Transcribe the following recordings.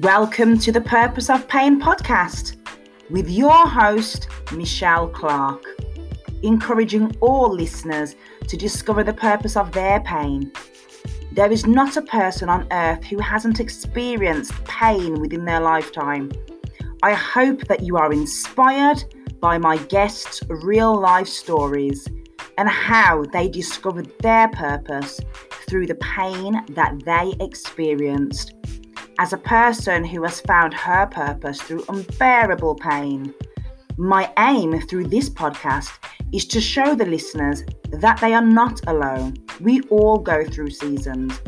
Welcome to the Purpose of Pain podcast with your host, Michelle Clark, encouraging all listeners to discover the purpose of their pain. There is not a person on earth who hasn't experienced pain within their lifetime. I hope that you are inspired by my guests' real life stories and how they discovered their purpose through the pain that they experienced as a person who has found her purpose through unbearable pain. My aim through this podcast is to show the listeners that they are not alone. We all go through seasons.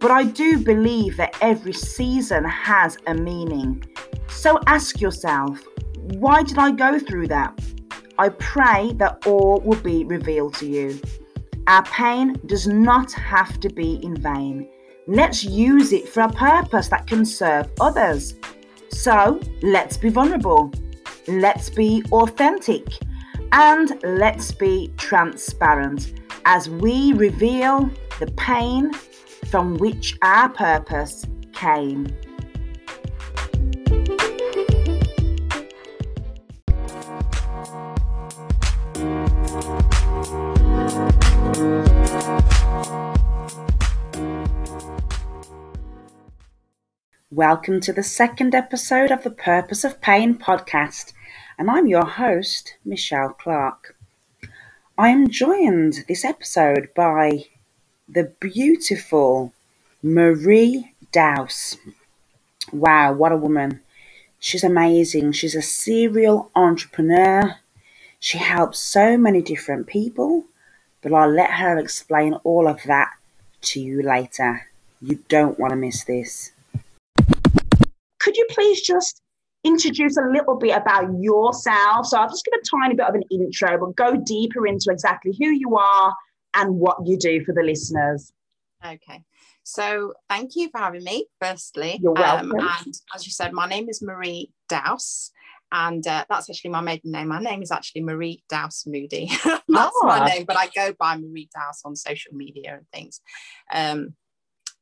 But I do believe that every season has a meaning. So ask yourself, why did I go through that? I pray that all will be revealed to you. Our pain does not have to be in vain. Let's use it for a purpose that can serve others. So let's be vulnerable, let's be authentic, and let's be transparent as we reveal the pain from which our purpose came. Welcome to the second episode of the Purpose of Pain podcast, and I'm your host, Michelle Clark. I am joined this episode by the beautiful Marie Douse. Wow, what a woman! She's amazing. She's a serial entrepreneur. She helps so many different people, but I'll let her explain all of that to you later. You don't want to miss this you please just introduce a little bit about yourself? So I'll just give a tiny bit of an intro, but go deeper into exactly who you are and what you do for the listeners. Okay. So thank you for having me, firstly. You're welcome. Um, and as you said, my name is Marie Douse. And uh, that's actually my maiden name. My name is actually Marie Douse Moody. that's oh. my name, but I go by Marie Douse on social media and things. Um,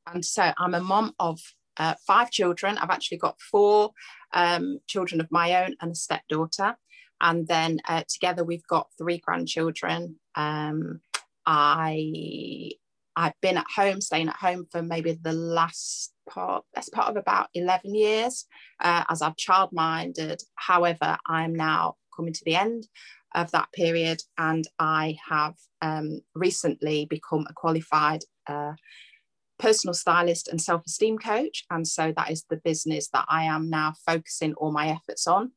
and so I'm a mom of uh, five children. I've actually got four um, children of my own and a stepdaughter. And then uh, together we've got three grandchildren. Um, I I've been at home, staying at home for maybe the last part, best part of about 11 years, uh, as I've childminded. However, I'm now coming to the end of that period, and I have um, recently become a qualified uh, personal stylist and self esteem coach. And so that is the business that I am now focusing all my efforts on.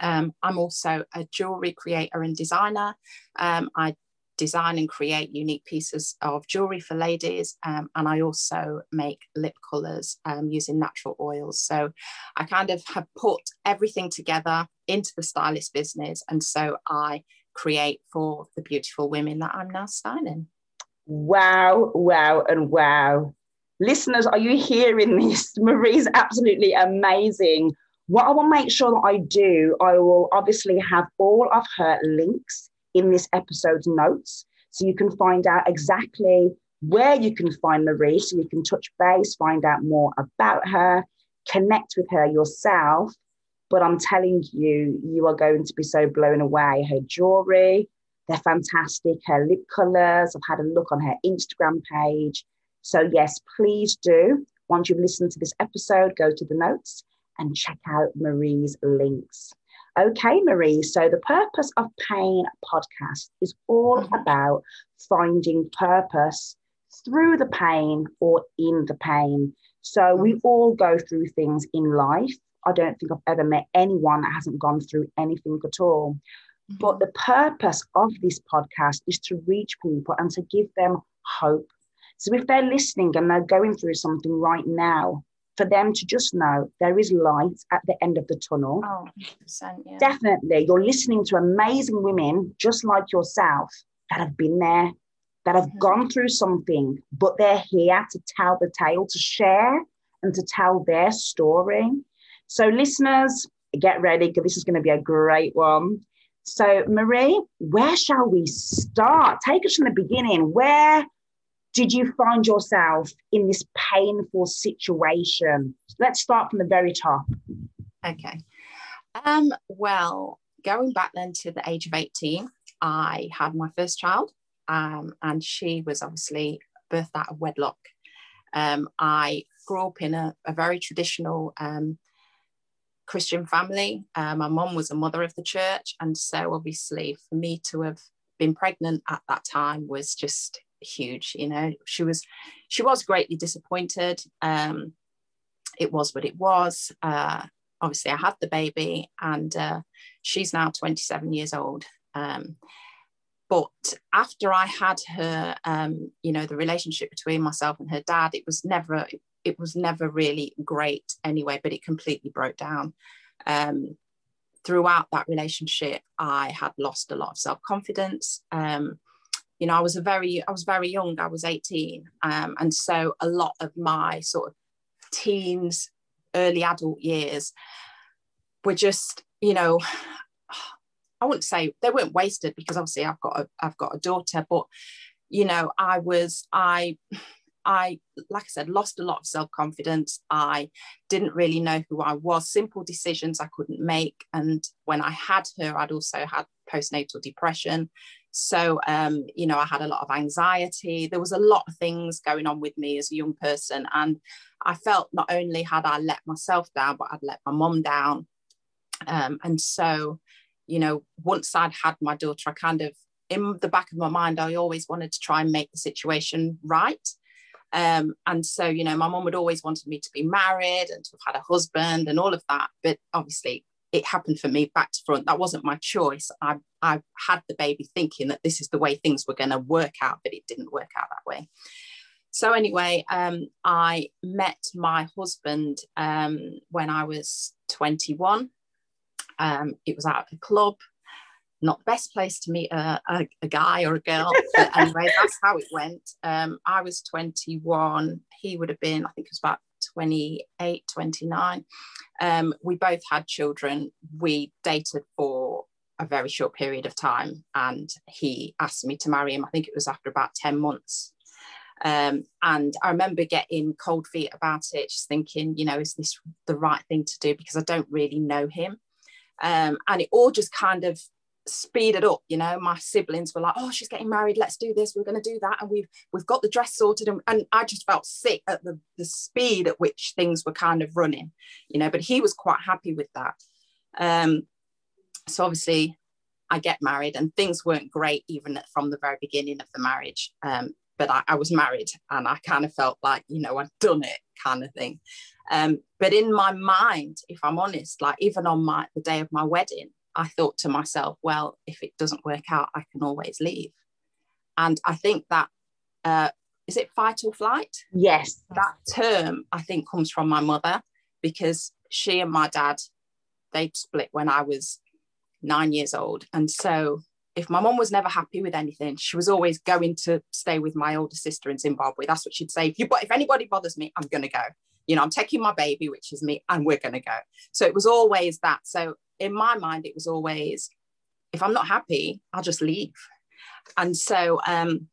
Um, I'm also a jewelry creator and designer. Um, I design and create unique pieces of jewelry for ladies, um, and I also make lip colours um, using natural oils. So I kind of have put everything together into the stylist business, and so I create for the beautiful women that I'm now styling. Wow, wow, and wow. Listeners, are you hearing this? Marie's absolutely amazing. What I will make sure that I do, I will obviously have all of her links in this episode's notes. So you can find out exactly where you can find Marie. So you can touch base, find out more about her, connect with her yourself. But I'm telling you, you are going to be so blown away. Her jewelry, they're fantastic. Her lip colors, I've had a look on her Instagram page. So, yes, please do. Once you've listened to this episode, go to the notes and check out Marie's links. Okay, Marie. So, the Purpose of Pain podcast is all mm-hmm. about finding purpose through the pain or in the pain. So, we mm-hmm. all go through things in life. I don't think I've ever met anyone that hasn't gone through anything at all. But the purpose of this podcast is to reach people and to give them hope. So if they're listening and they're going through something right now, for them to just know there is light at the end of the tunnel. Oh, yeah. Definitely. You're listening to amazing women just like yourself that have been there, that have mm-hmm. gone through something, but they're here to tell the tale, to share and to tell their story. So, listeners, get ready because this is going to be a great one. So, Marie, where shall we start? Take us from the beginning. Where did you find yourself in this painful situation? Let's start from the very top. Okay. Um, well, going back then to the age of 18, I had my first child, um, and she was obviously birthed out of wedlock. Um, I grew up in a, a very traditional um, Christian family. Uh, my mom was a mother of the church, and so obviously for me to have been pregnant at that time was just huge. You know, she was she was greatly disappointed. Um, it was what it was. Uh, obviously, I had the baby, and uh, she's now 27 years old. Um, but after I had her, um, you know, the relationship between myself and her dad, it was never was never really great anyway. But it completely broke down. Um, throughout that relationship, I had lost a lot of self confidence. Um, you know, I was a very, I was very young. I was 18, um, and so a lot of my sort of teens, early adult years were just, you know, I wouldn't say they weren't wasted because obviously I've got a, I've got a daughter, but you know, I was, I I, like I said, lost a lot of self confidence. I didn't really know who I was, simple decisions I couldn't make. And when I had her, I'd also had postnatal depression. So, um, you know, I had a lot of anxiety. There was a lot of things going on with me as a young person. And I felt not only had I let myself down, but I'd let my mom down. Um, and so, you know, once I'd had my daughter, I kind of, in the back of my mind, I always wanted to try and make the situation right. Um, and so, you know, my mom had always wanted me to be married and to have had a husband and all of that. But obviously, it happened for me back to front. That wasn't my choice. I, I had the baby thinking that this is the way things were going to work out, but it didn't work out that way. So, anyway, um, I met my husband um, when I was 21. Um, it was at a club not the best place to meet a, a, a guy or a girl. But anyway, that's how it went. Um, I was 21. He would have been, I think it was about 28, 29. Um, we both had children. We dated for a very short period of time and he asked me to marry him. I think it was after about 10 months. Um, and I remember getting cold feet about it, just thinking, you know, is this the right thing to do? Because I don't really know him. Um, and it all just kind of speed it up you know? My siblings were like oh she's getting married let's do this we're going to do that and we've we've got the dress sorted and, and i just felt sick at the, the speed at which things were kind of running you know? But he was quite happy with that. Um so obviously i get married and things weren't great even from the very beginning of the marriage um but I, I was married and i kind of felt like you know i'd done it kind of thing. Um but in my mind if i'm honest like even on my the day of my wedding I thought to myself, well, if it doesn't work out, I can always leave. And I think that uh, is it fight or flight? Yes. That term, I think, comes from my mother because she and my dad, they split when I was nine years old. And so if my mom was never happy with anything, she was always going to stay with my older sister in Zimbabwe. That's what she'd say. If you if anybody bothers me, I'm gonna go. You know, I'm taking my baby, which is me, and we're gonna go. So it was always that. So in my mind, it was always, if I'm not happy, I'll just leave. And so, um,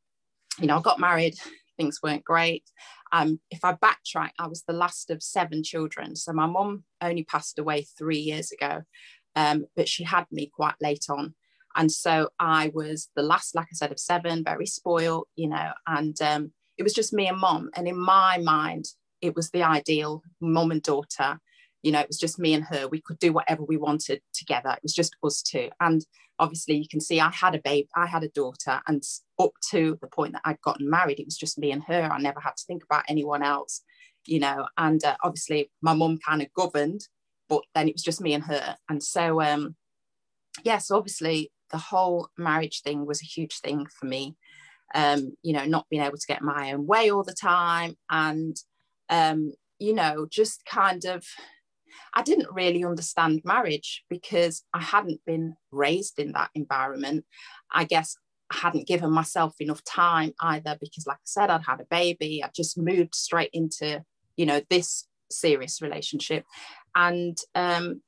you know, I got married, things weren't great. Um, if I backtrack, I was the last of seven children. So my mum only passed away three years ago, um, but she had me quite late on. And so I was the last, like I said, of seven, very spoiled, you know, and um, it was just me and mom. And in my mind, it was the ideal mom and daughter you know it was just me and her. We could do whatever we wanted together. It was just us two. And obviously you can see i had a babe i had a daughter and up to the point that i'd gotten married it was just me and her. I never had to think about anyone else you know and uh, obviously my mum kind of governed but then it was just me and her. And so um yes yeah, so obviously the whole marriage thing was a huge thing for me. Um you know not being able to get my own way all the time and um you know just kind of I didn't really understand marriage because I hadn't been raised in that environment. I guess I hadn't given myself enough time either because, like I said, I'd had a baby. I just moved straight into, you know, this serious relationship. And um,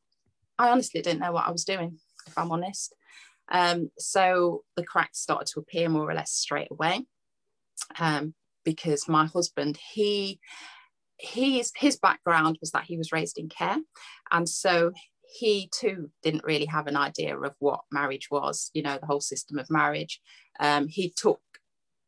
I honestly didn't know what I was doing, if I'm honest. Um, so the cracks started to appear more or less straight away. Um, because my husband he his his background was that he was raised in care. And so he too didn't really have an idea of what marriage was you know the whole system of marriage. Um, he took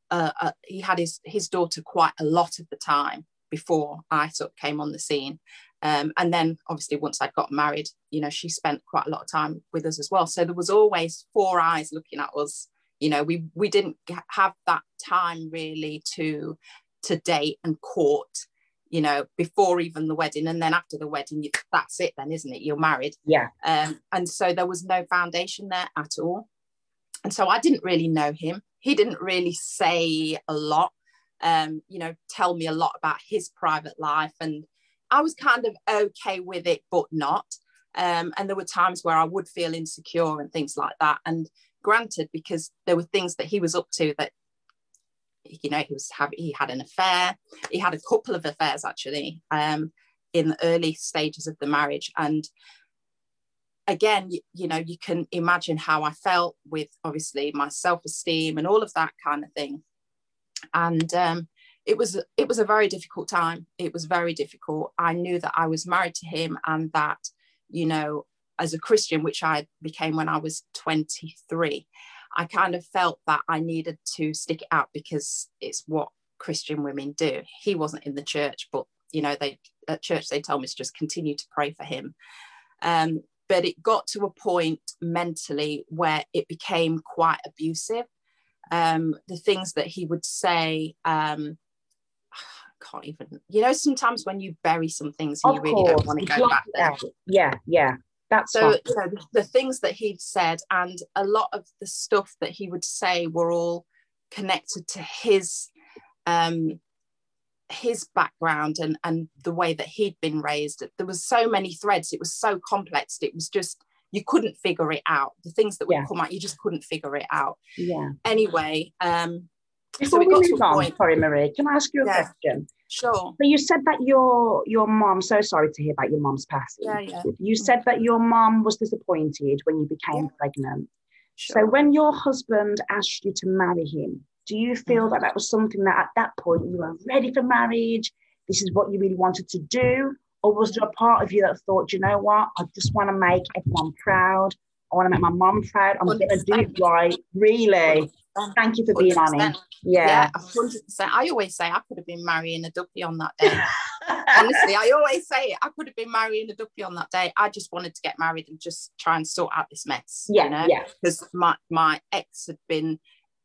uh, uh, he had his his daughter quite a lot of the time before I sort of came on the scene. Um, and then obviously once I'd got married you know she spent quite a lot of time with us as well. So there was always four eyes looking at us. You know we we didn't have that time really to to date and court you know before even the wedding and then after the wedding you, that's it then isn't it? You're married. Yeah. Um, and so there was no foundation there at all. And so i didn't really know him. He didn't really say a lot um, you know tell me a lot about his private life and i was kind of okay with it but not. Um, and there were times where i would feel insecure and things like that. And granted because there were things that he was up to that you know he was have he had an affair. He had a couple of affairs actually um, in the early stages of the marriage. And again you, you, know you can imagine how i felt with obviously my self-esteem and all of that kind of thing. And um, it was it was a very difficult time. It was very difficult. I knew that i was married to him and that you know as a christian which i became when i was 23 I kind of felt that I needed to stick it out because it's what Christian women do. He wasn't in the church, but you know, they at church they told me to just continue to pray for him. Um, but it got to a point mentally where it became quite abusive. Um, the things that he would say, um, I can't even, you know, sometimes when you bury some things and of you really course. don't want to go back there. Yeah, yeah. That's so you know, the things that he'd said and a lot of the stuff that he would say were all connected to his um his background and and the way that he'd been raised. There was so many threads. It was so complex. It was just you couldn't figure it out. The things that would yeah. come out you just couldn't figure it out. Yeah. Anyway um before so we, we move on point. sorry marie can i ask you a question Sure. So you said that your your mom. So sorry to hear about your mom's passing. Yeah, yeah. You said that your mom was disappointed when you became yeah. pregnant. Sure. So when your husband asked you to marry him, do you feel mm-hmm. that that was something that at that point you were ready for marriage? This is what you really wanted to do, or was there a part of you that thought, you know what, I just want to make everyone proud. I want to make my mom proud. I'm going to do it right. Really? Thank you for being 100%. honest. Yeah. Yeah, 100%. I always say I could have been marrying a duppy on that day. Honestly, I always say it. I could have been marrying a duppy on that day. I just wanted to get married and just try and sort out this mess. Yeah. You know? Yeah. Because my, my ex had been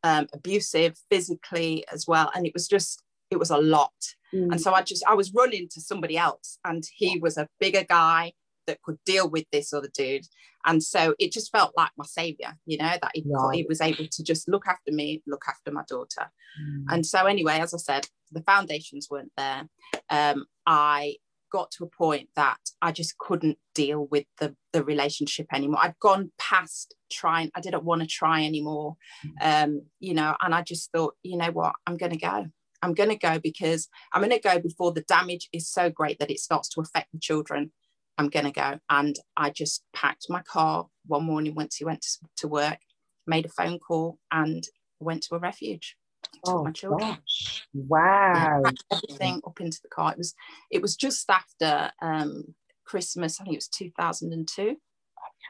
um, abusive physically as well. And it was just, it was a lot. Mm. And so I just, I was running to somebody else and he was a bigger guy that could deal with this other dude. And so it just felt like my savior, you know, that he, right. he was able to just look after me, look after my daughter. Mm. And so, anyway, as I said, the foundations weren't there. Um, I got to a point that I just couldn't deal with the, the relationship anymore. I'd gone past trying, I didn't want to try anymore, mm. um, you know, and I just thought, you know what, I'm going to go. I'm going to go because I'm going to go before the damage is so great that it starts to affect the children. I'm going to go. And I just packed my car one morning once he went to, to work, made a phone call, and went to a refuge. Oh, my children. Gosh. Wow. Yeah, everything up into the car. It was it was just after um, Christmas, I think it was 2002.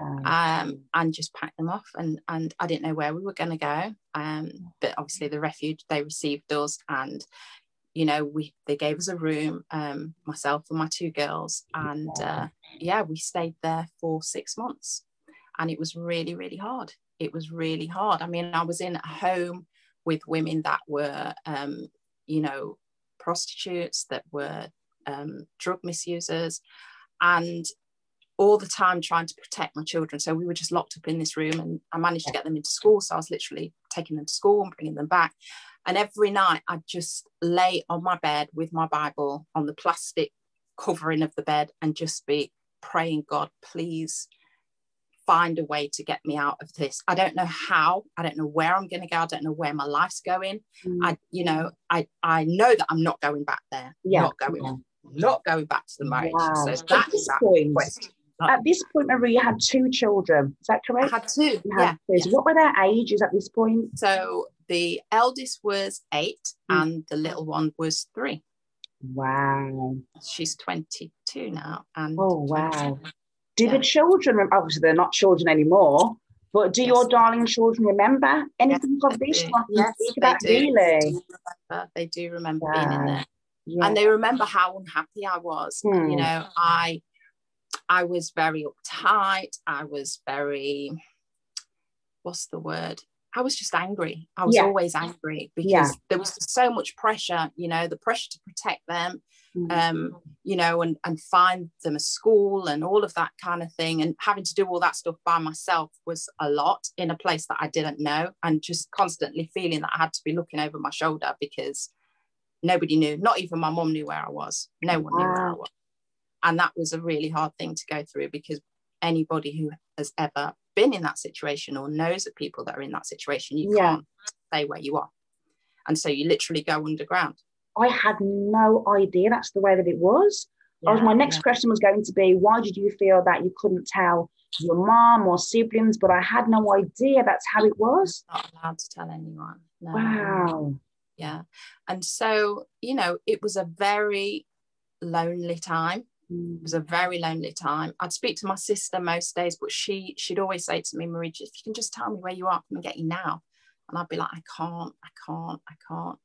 Okay. Um, and just packed them off and and I didn't know where we were going to go um, but obviously the refuge they received us and you know we they gave us a room um, myself and my two girls and uh, yeah we stayed there for six months. And it was really really hard. It was really hard. I mean i was in a home with women that were um, you know prostitutes that were um, drug misusers and all the time trying to protect my children. So we were just locked up in this room and i managed to get them into school. So i was literally taking them to school and bringing them back and every night I'd just lay on my bed with my Bible on the plastic covering of the bed and just be praying, God, please find a way to get me out of this. I don't know how, I don't know where I'm going to go, I don't know where my life's going. Mm. I, you know, I I know that I'm not going back there. Yeah. Not going, yeah. not going back to the marriage. Wow. So that's that point. Question. At this point, Marie had two children. Is that correct? I had two. Had yeah, yeah. What were their ages at this point? So the eldest was eight mm. and the little one was three. Wow. She's 22 now. And oh, wow. Do yeah. the children, obviously they're not children anymore, but do yes. your darling children remember anything yes, of this? Yes, they do. Really? They do remember, they do remember wow. being in there. Yeah. And they remember how unhappy I was. Hmm. You know, I I was very uptight. I was very what's the word? I was just angry. I was yeah. always angry because yeah. there was so much pressure, you know, the pressure to protect them, mm-hmm. um, you know, and and find them a school and all of that kind of thing. And having to do all that stuff by myself was a lot in a place that I didn't know, and just constantly feeling that I had to be looking over my shoulder because nobody knew, not even my mom knew where I was. No one wow. knew where I was. And that was a really hard thing to go through because anybody who has ever been in that situation or knows of people that are in that situation, you yeah. can't stay where you are. And so you literally go underground. I had no idea that's the way that it was. Yeah, was my next yeah. question was going to be why did you feel that you couldn't tell your mom or siblings? But I had no idea that's how it was. Not allowed to tell anyone. No. Wow. Yeah. And so, you know, it was a very lonely time it was a very lonely time. I'd speak to my sister most days, but she she'd always say to me, Marie, if you can just tell me where you are, come and get you now. And I'd be like, I can't, I can't, I can't.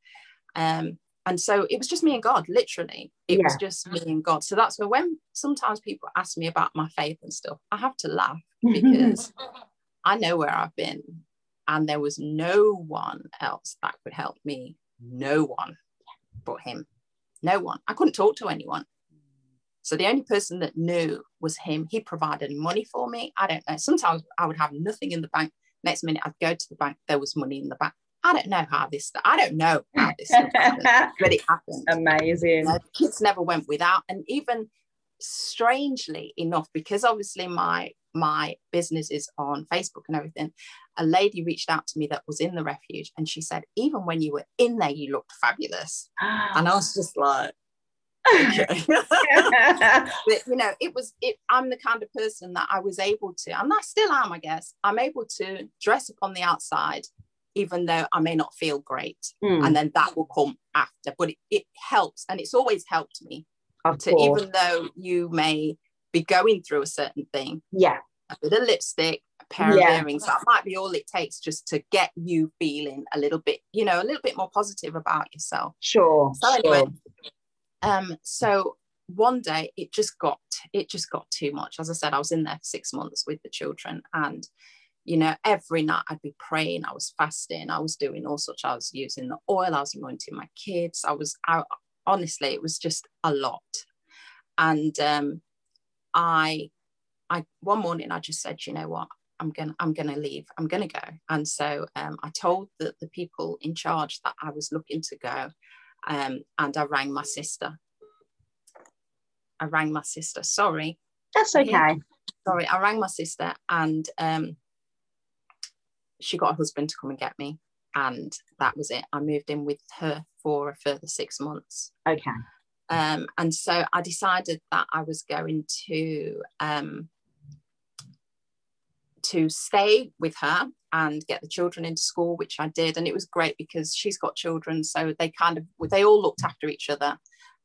Um, and so it was just me and God, literally. It yeah. was just me and God. So that's where when sometimes people ask me about my faith and stuff, I have to laugh because I know where I've been. And there was no one else that could help me. No one but him. No one. I couldn't talk to anyone. So the only person that knew was him. He provided money for me. I don't know. Sometimes I would have nothing in the bank. Next minute I'd go to the bank. There was money in the bank. I don't know how this. I don't know how this happened, but it happened. Amazing. Kids never went without, and even strangely enough, because obviously my my business is on Facebook and everything, a lady reached out to me that was in the refuge, and she said, even when you were in there, you looked fabulous. and I was just like, okay. but you know, it was it. I'm the kind of person that I was able to, and I still am, I guess. I'm able to dress up on the outside, even though I may not feel great, mm. and then that will come after. But it, it helps, and it's always helped me of to course. even though you may be going through a certain thing. Yeah. A bit of lipstick, a pair yeah. of earrings. That might be all it takes just to get you feeling a little bit, you know, a little bit more positive about yourself. Sure. So anyway, sure um, so one day it just got it just got too much. As I said, I was in there for six months with the children, and you know, every night I'd be praying, I was fasting, I was doing all sorts. I was using the oil, I was anointing my kids. I was out. Honestly, it was just a lot, and um, I, I one morning I just said, you know what, I'm gonna I'm gonna leave. I'm gonna go. And so um, I told the, the people in charge that I was looking to go um, and I rang my sister. I rang my sister. Sorry. That's okay. Sorry, I rang my sister and um, she got a husband to come and get me. And that was it. I moved in with her for a further six months. Okay. Um, and so I decided that I was going to um, to stay with her and get the children into school, which I did. And it was great because she's got children. So they kind of, they all looked after each other.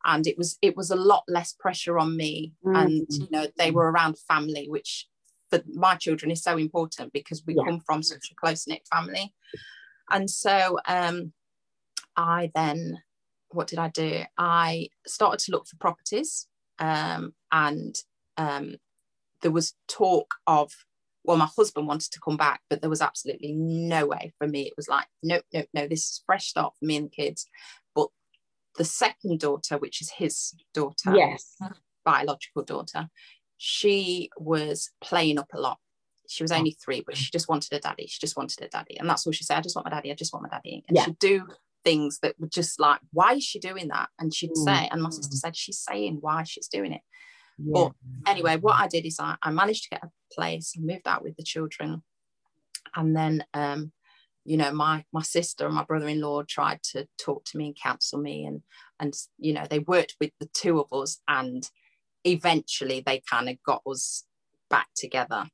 And it was, it was a lot less pressure on me. Mm-hmm. And, you know, they were around family, which for my children is so important because we yeah. come from such a close knit family. And so um, I then, what did I do? I started to look for properties um, and um, there was talk of well, my husband wanted to come back, but there was absolutely no way for me. It was like, no, no, no, this is fresh start for me and the kids. But the second daughter, which is his daughter, yes, biological daughter, she was playing up a lot. She was only three, but she just wanted a daddy. She just wanted a daddy. And that's all she said. I just want my daddy. I just want my daddy. And yeah. she'd do things that were just like, why is she doing that? And she'd mm. say, and my sister said, she's saying why she's doing it. Yeah. But anyway, what I did is I, I managed to get a place, I moved out with the children, and then um, you know my my sister and my brother-in-law tried to talk to me and counsel me, and and you know they worked with the two of us, and eventually they kind of got us back together.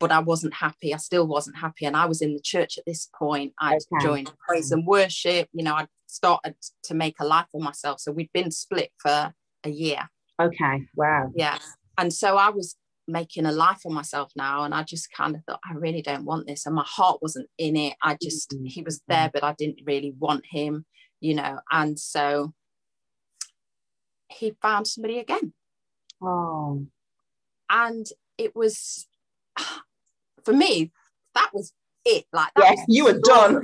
but I wasn't happy. I still wasn't happy. And I was in the church at this point. I okay. joined praise and worship. You know, I started to make a life for myself. So we'd been split for a year. Okay. Wow. Yeah. And so I was making a life for myself now. And I just kind of thought, I really don't want this. And my heart wasn't in it. I just, mm-hmm. he was there, but I didn't really want him, you know. And so he found somebody again. Oh. And it was for me, that was it. Like that yes, you were done.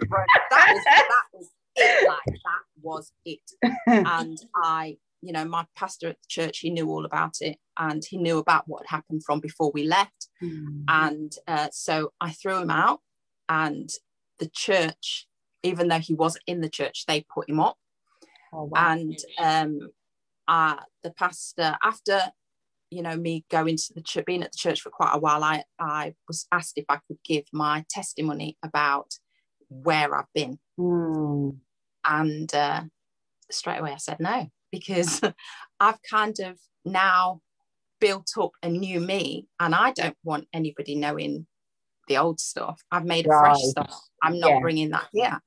That was that was it. Like that was it. and I, you know, my pastor at the church, he knew all about it, and he knew about what had happened from before we left. Mm. And uh, so I threw him out, and the church, even though he was in the church, they put him up. Oh, wow. And um, uh, the pastor, after you know me going to the church being at the church for quite a while i i was asked if i could give my testimony about where i've been mm. and uh, straight away i said no because i've kind of now built up a new me and i don't want anybody knowing the old stuff. I've made right. a fresh stuff i'm not yeah. bringing that here.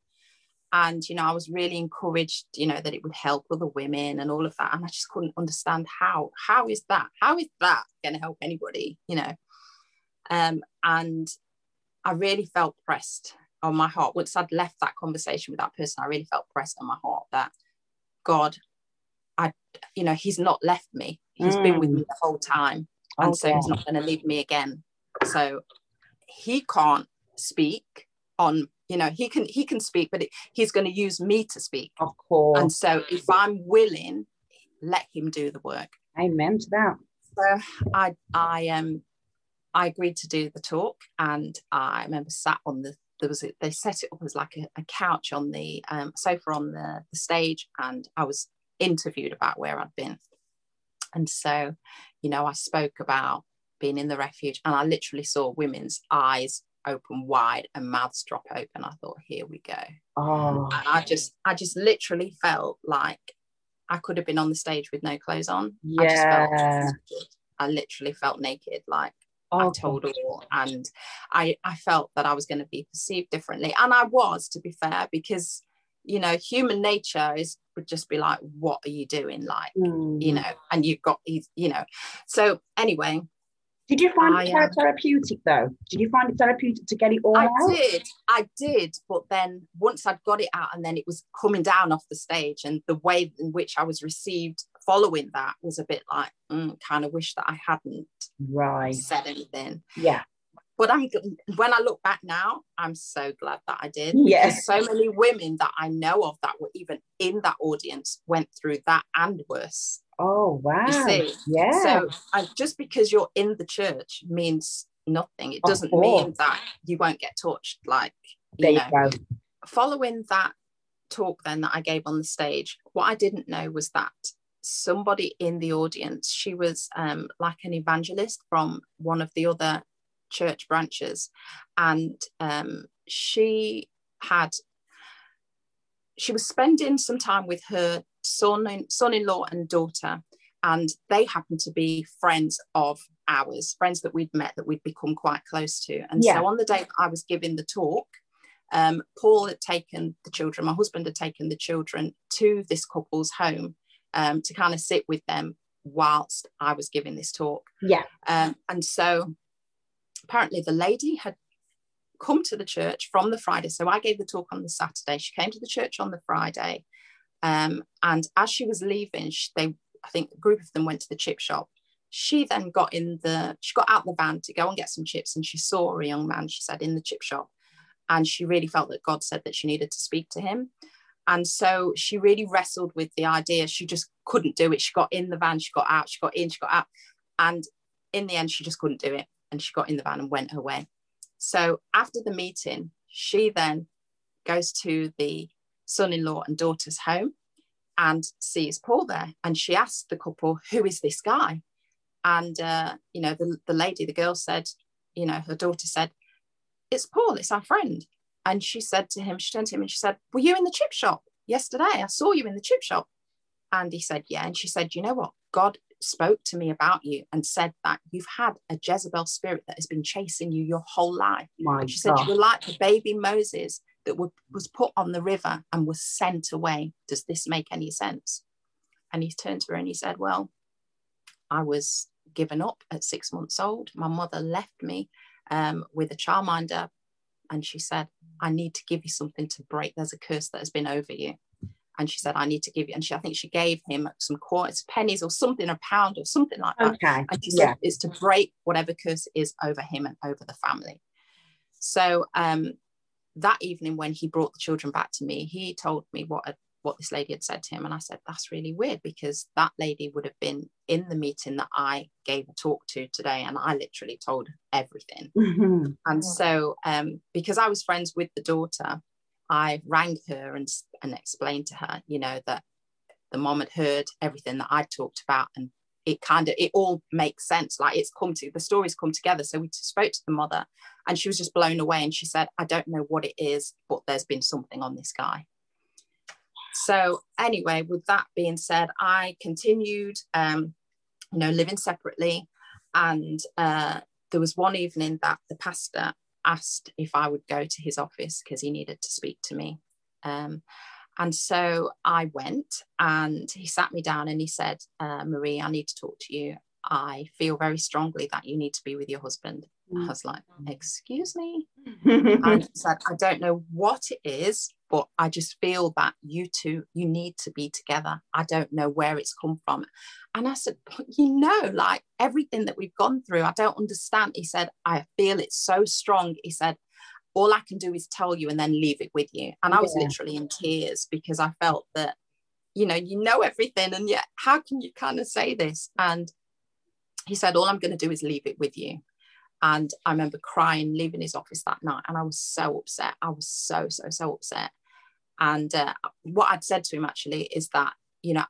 And you know i was really encouraged you know that it would help other women and all of that. And i just couldn't understand how how is that? How is that going to help anybody you know? Um and i really felt pressed on my heart. Once i'd left that conversation with that person i really felt pressed on my heart that god i you know he's not left me He's mm. been with me mm. the whole time and okay. so he's not going to leave me again so he can't speak on you know he can he can speak but it, he's going to use me to speak of course and so if i'm willing let him do the work amen to that so i i um i agreed to do the talk and i remember sat on the there was a, they set it up as like a, a couch on the um, sofa on the, the stage and i was interviewed about where i'd been and so you know i spoke about being in the refuge and i literally saw women's eyes open wide and mouths drop open. I thought, here we go. Oh. And I just, I just literally felt like I could have been on the stage with no clothes on. Yeah. I, I literally felt naked, like oh, I told all. And I, I felt that I was going to be perceived differently. And I was, to be fair, because you know, human nature is would just be like, what are you doing? Like, mm. you know, and you've got these, you know. So anyway, did you find I, it um, therapeutic though? Did you find it therapeutic to get it all out? I out? did, I did. But then once I'd got it out and then it was coming down off the stage and the way in which I was received following that was a bit like, mm, kind of wish that I hadn't right said anything. Yeah. But I'm when I look back now, I'm so glad that I did. Yes. so many women that I know of that were even in that audience went through that and worse. Oh wow! You yeah. So uh, just because you're in the church means nothing. It doesn't mean that you won't get touched. Like you, you know, go. following that talk then that I gave on the stage, what I didn't know was that somebody in the audience, she was um, like an evangelist from one of the other church branches, and um, she had she was spending some time with her son in, son-in-law and daughter and they happened to be friends of ours friends that we'd met that we'd become quite close to. And yeah. so on the day i was giving the talk um, paul had taken the children my husband had taken the children to this couple's home um, to kind of sit with them whilst i was giving this talk. Yeah. Um, and so apparently the lady had come to the church from the friday so i gave the talk on the saturday she came to the church on the friday um, and as she was leaving, she, they, I think a group of them went to the chip shop. She then got in the, she got out the van to go and get some chips, and she saw a young man, she said, in the chip shop. And she really felt that God said that she needed to speak to him. And so she really wrestled with the idea. She just couldn't do it. She got in the van, she got out, she got in, she got out. And in the end, she just couldn't do it. And she got in the van and went her way. So after the meeting, she then goes to the son in law and daughter's home and sees Paul there. And she asked the couple, Who is this guy? And, uh, you know, the, the lady, the girl said, You know, her daughter said, It's Paul, it's our friend. And she said to him, She turned to him and she said, Were you in the chip shop yesterday? I saw you in the chip shop. And he said, Yeah. And she said, You know what? God spoke to me about you and said that you've had a Jezebel spirit that has been chasing you your whole life. My she said you were like the baby Moses that was put on the river and was sent away. Does this make any sense? And he turned to her and he said, Well, I was given up at six months old. My mother left me um, with a childminder and she said, I need to give you something to break. There's a curse that has been over you and she said, I need to give you. And she, I think she gave him some quarters, pennies or something, a pound or something like that. Okay. And she said, yeah. it's to break whatever curse is over him and over the family. So um, that evening, when he brought the children back to me, he told me what a, what this lady had said to him. And I said, that's really weird because that lady would have been in the meeting that I gave a talk to today. And I literally told everything. Mm-hmm. And so, um, because I was friends with the daughter, I rang her and, and explained to her, you know, that the mom had heard everything that I talked about and it kind of it all makes sense like it's come to the stories come together. So we spoke to the mother and she was just blown away and she said i don't know what it is but there's been something on this guy. So anyway with that being said i continued um you know living separately and uh there was one evening that the pastor asked if I would go to his office because he needed to speak to me. Um, and so I went and he sat me down and he said, uh, Marie, I need to talk to you. I feel very strongly that you need to be with your husband. Mm. I was like, excuse me. and he said, I don't know what it is, but I just feel that you two, you need to be together. I don't know where it's come from. And I said, you know, like everything that we've gone through, I don't understand. He said, I feel it so strong. He said, all I can do is tell you and then leave it with you. And I was yeah. literally in tears because I felt that, you know, you know everything. And yet, how can you kind of say this? And he said, all I'm going to do is leave it with you. And I remember crying, leaving his office that night. And I was so upset. I was so, so, so upset. And uh, what I'd said to him actually is that, you know,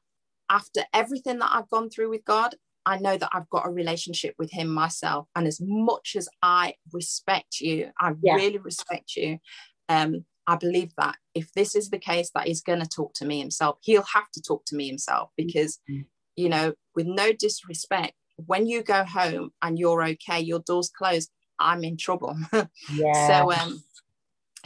after everything that I've gone through with God, I know that I've got a relationship with Him myself. And as much as I respect you, I yeah. really respect you. Um, I believe that if this is the case, that He's going to talk to me Himself. He'll have to talk to me Himself because, mm-hmm. you know, with no disrespect, when you go home and you're okay, your door's closed, I'm in trouble. yeah. So um,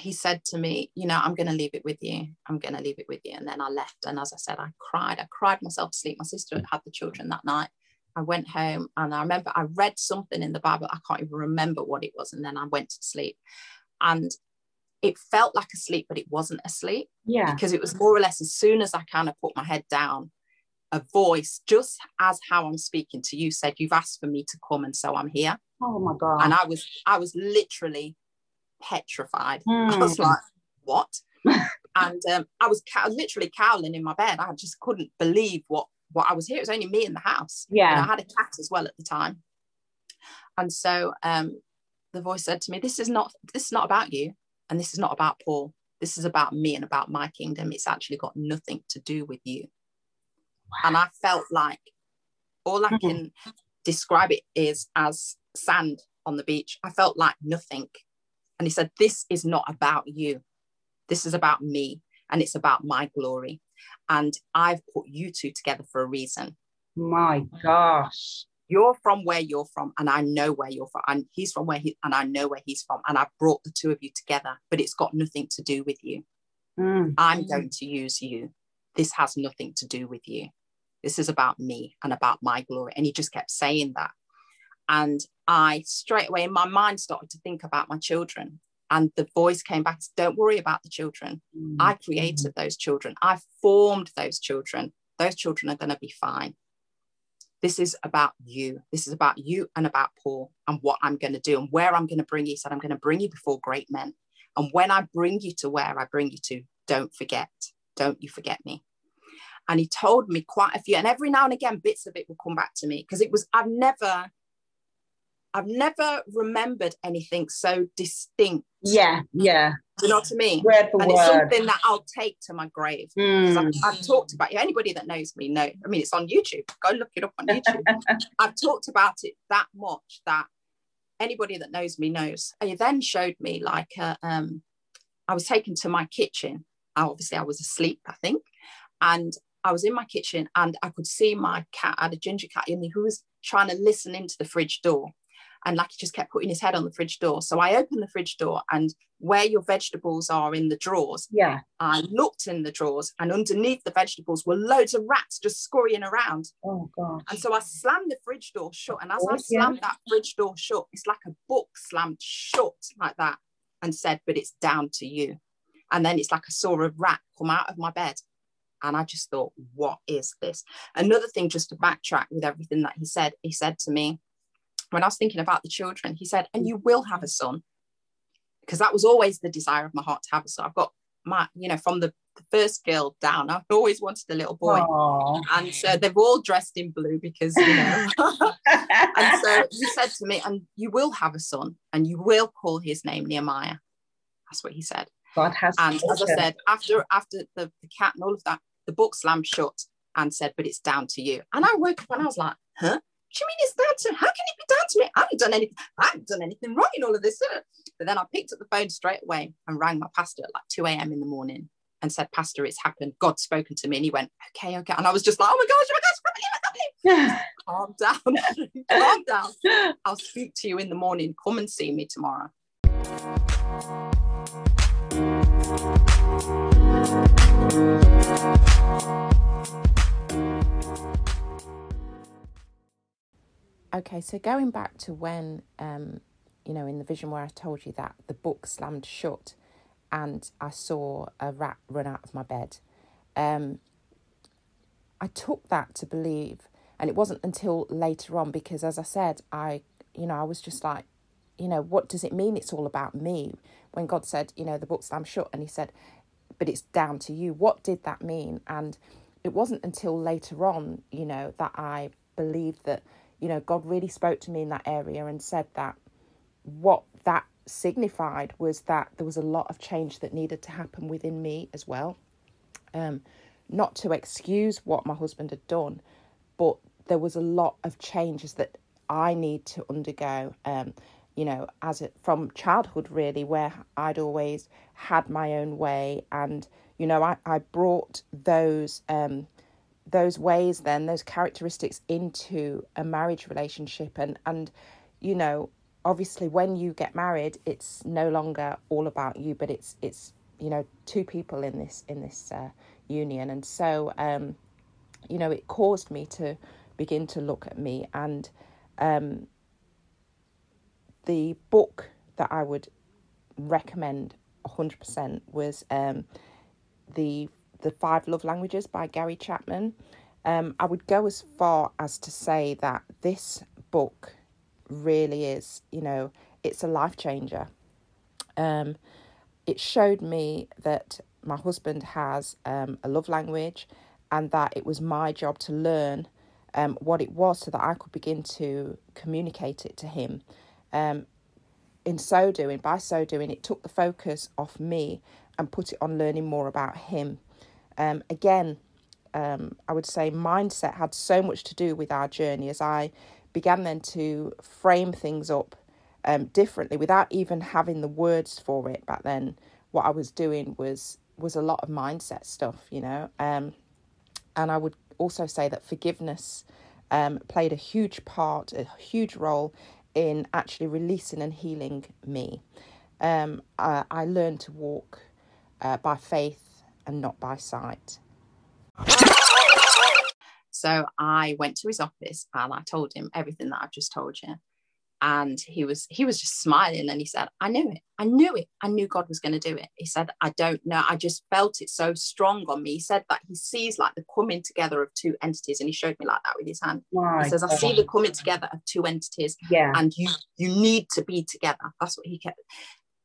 he said to me, you know, I'm going to leave it with you. I'm going to leave it with you. And then I left. And as I said, I cried. I cried myself to sleep. My sister had had the children that night. I went home and I remember I read something in the Bible. I can't even remember what it was. And then I went to sleep. And it felt like a sleep, but it wasn't a sleep. Yeah. Because it was more or less as soon as I kind of put my head down, a voice, just as how I'm speaking to you, said, You've asked for me to come, and so I'm here. Oh my God. And I was, I was literally petrified. Mm. I was hmm. like, What? and um, I was cow- literally cowling in my bed. I just couldn't believe what what I was here. It was only me in the house. Yeah. And I had a cat as well at the time. And so um, the voice said to me, This is not this is not about you, and this is not about Paul. This is about me and about my kingdom. It's actually got nothing to do with you. And I felt like all I mm-hmm. can describe it is as sand on the beach. I felt like nothing. And he said, This is not about you. This is about me and it's about my glory. And I've put you two together for a reason. My gosh. You're from where you're from, and I know where you're from. And he's from where he, and I know where he's from. And I've brought the two of you together, but it's got nothing to do with you. Mm. I'm going to use you. This has nothing to do with you. This is about me and about my glory. And he just kept saying that. And I straight away in my mind started to think about my children. And the voice came back, don't worry about the children. Mm-hmm. I created those children. I formed those children. Those children are going to be fine. This is about you. This is about you and about Paul and what I'm going to do and where I'm going to bring you. He said, I'm going to bring you before great men. And when I bring you to where I bring you to, don't forget. Don't you forget me and he told me quite a few and every now and again bits of it will come back to me because it was i've never i've never remembered anything so distinct. Yeah yeah. You know what i mean? Word for and word. it's something that i'll take to my grave. Mm. I've, I've, talked about it. Anybody that knows me know. I mean it's on youtube. Go look it up on youtube. I've talked about it that much that anybody that knows me knows. And he then showed me like a, um i was taken to my kitchen. Obviously i was asleep i think. And I was in my kitchen and I could see my cat, I had a ginger cat in there who was trying to listen into the fridge door. And like he just kept putting his head on the fridge door. So I opened the fridge door and where your vegetables are in the drawers. Yeah. I looked in the drawers and underneath the vegetables were loads of rats just scurrying around. Oh god. And so I slammed the fridge door shut. And as I slammed yeah. that fridge door shut, it's like a book slammed shut like that and said, but it's down to you. And then it's like I saw a rat come out of my bed and I just thought, what is this? Another thing, just to backtrack with everything that he said, he said to me, when I was thinking about the children, he said, and mm. you will have a son. Because that was always the desire of my heart to have a son. I've got my, you know, from the, the first girl down, I've always wanted a little boy. Aww. And so they've all dressed in blue because, you know. and so he said to me, and you will have a son and you will call his name Nehemiah. That's what he said. God has and as I said, after after the, the cat and all of that, the book slammed shut and said, but it's down to you. And I woke up and I was like, huh? You mean it's down to how can it be down to me? I haven't done anything, I haven't done anything wrong in all of this. But then I picked up the phone straight away and rang my pastor at like 2 a.m. in the morning and said, Pastor, it's happened. God's spoken to me. And he went, Okay, okay. And I was just like, Oh my gosh, oh my gosh, calm down, calm down. I'll speak to you in the morning. Come and see me tomorrow. Okay, so going back to when, um, you know, in the vision where I told you that the book slammed shut and I saw a rat run out of my bed, um, I took that to believe, and it wasn't until later on because, as I said, I, you know, I was just like, you know, what does it mean it's all about me? When God said, you know, the book slammed shut, and He said, but it's down to you. What did that mean? And it wasn't until later on, you know, that I believed that you know, God really spoke to me in that area and said that what that signified was that there was a lot of change that needed to happen within me as well. Um, not to excuse what my husband had done, but there was a lot of changes that I need to undergo. Um, you know, as from childhood really, where I'd always had my own way, and you know, I I brought those um, those ways then those characteristics into a marriage relationship. And and you know obviously when you get married it's no longer all about you but it's it's you know two people in this in this uh, union. And so um you know it caused me to begin to look at me and um the book that I would recommend 100% was um the the Five Love Languages by Gary Chapman. Um, I would go as far as to say that this book really is, you know, it's a life changer. Um, it showed me that my husband has um, a love language and that it was my job to learn um, what it was so that I could begin to communicate it to him. Um, in so doing, by so doing, it took the focus off me and put it on learning more about him. Um, again, um, I would say mindset had so much to do with our journey as I began then to frame things up um, differently without even having the words for it back then. What I was doing was was a lot of mindset stuff, you know. Um, and I would also say that forgiveness um, played a huge part, a huge role in actually releasing and healing me. Um, I, I learned to walk uh, by faith and not by sight. So I went to his office and I told him everything that I've just told you. And he was he was just smiling and he said, I knew it. I knew it. I knew God was going to do it. He said, I don't know. I just felt it so strong on me. He said that he sees like the coming together of two entities. And he showed me like that with his hand. My he says, God. I see the coming together of two entities. Yeah. And you you need to be together. That's what he kept.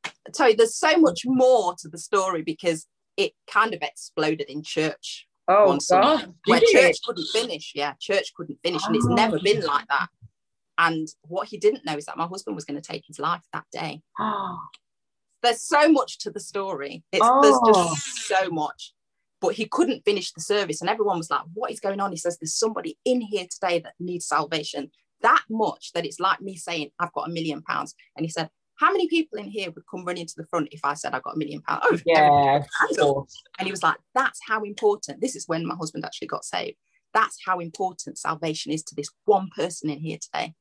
I tell you, there's so much more to the story because it kind of exploded in church. Oh, God. Where church it? couldn't finish. Yeah, church couldn't finish. Oh. And it's never been oh. like that. And what he didn't know is that my husband was going to take his life that day. Oh. There's so much to the story. It's, oh. There's just so much. But he couldn't finish the service. And everyone was like, What is going on? He says, There's somebody in here today that needs salvation that much that it's like me saying, I've got a million pounds. And he said, how many people in here would come running to the front if I said I got a million pounds? Oh, yeah. And he was like, that's how important. This is when my husband actually got saved. That's how important salvation is to this one person in here today.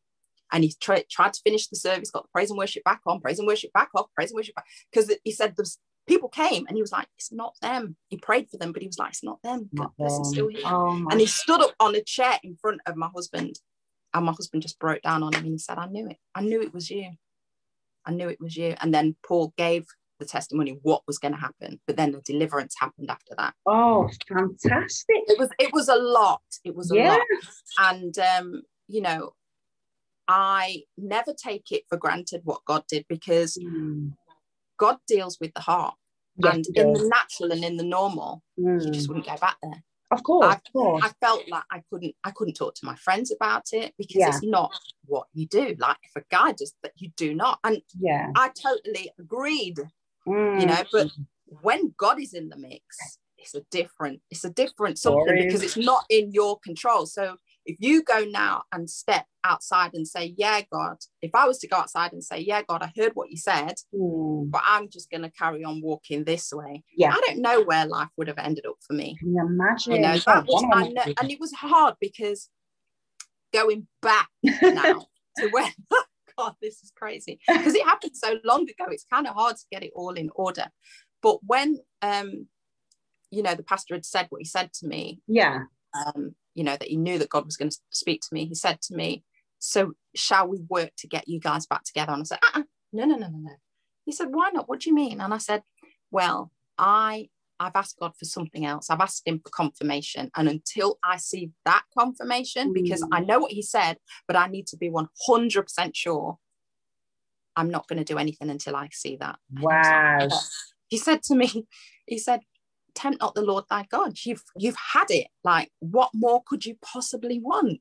And he tried, tried to finish the service, got the praise and worship back on, praise and worship back off, praise and worship back. Because he said there's people came and he was like, it's not them. He prayed for them, but he was like, it's not them. Not God, them. still here. Oh, and he stood up on a chair in front of my husband. And my husband just broke down on him and he said, I knew it. I knew it was you. I knew it was you. And then Paul gave the testimony what was going to happen, but then the deliverance happened after that. Oh, fantastic! It was it was a lot. It was a yeah. lot, and um, you know, I never take it for granted what God did because mm. God deals with the heart, yes, and in the natural and in the normal, mm. you just wouldn't go back there. Of course, I, of course. I felt like I couldn't, I couldn't talk to my friends about it because yeah. it's not what you do. Like if a guy does that, you do not. And yeah, I totally agreed. Mm. You know, but when God is in the mix, it's a different, it's a different something because it's not in your control. So if you go now and step outside and say, Yeah, God, if I was to go outside and say, Yeah, God, I heard what you said, mm. but I'm just going to carry on walking this way. Yeah. I don't know where life would have ended up for me. Can you imagine? You know, that was, I know, and it was hard because going back now to where, God, this is crazy because it happened so long ago. It's kind of hard to get it all in order. But when, um, you know, the pastor had said what he said to me. Yeah. Um, you know, that he knew that God was going to speak to me. He said to me, So shall we work to get you guys back together? And I said, uh-uh, No, no, no, no, no. He said, Why not? What do you mean? And I said, Well, I I've asked God for something else. I've asked him for confirmation. And until I see that confirmation, mm. because I know what he said, but I need to be 100% sure, I'm not going to do anything until I see that. Wow. He said to me, he said, tempt not the Lord thy God. You've you've had it. Like, what more could you possibly want?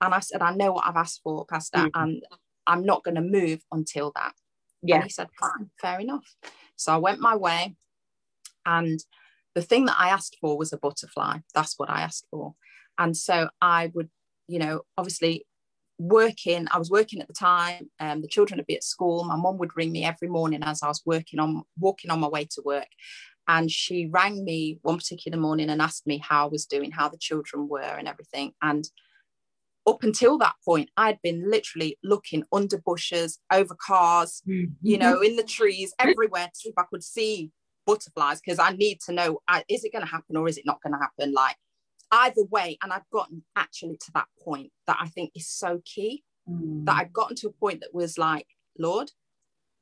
And I said, I know what I've asked for, Pastor, mm-hmm. and I'm not going to move until that. Yeah. And he said, Fine, fair enough. So I went my way. And the thing that I asked for was a butterfly. That's what I asked for. And so I would, you know, obviously working i was working at the time um, the children would be at school my mom would ring me every morning as i was working on walking on my way to work and she rang me one particular morning and asked me how I was doing, how the children were, and everything. And up until that point, I'd been literally looking under bushes, over cars, mm-hmm. you know, in the trees, everywhere to see if I could see butterflies because I need to know is it going to happen or is it not going to happen? Like either way. And I've gotten actually to that point that I think is so key mm. that I've gotten to a point that was like, Lord,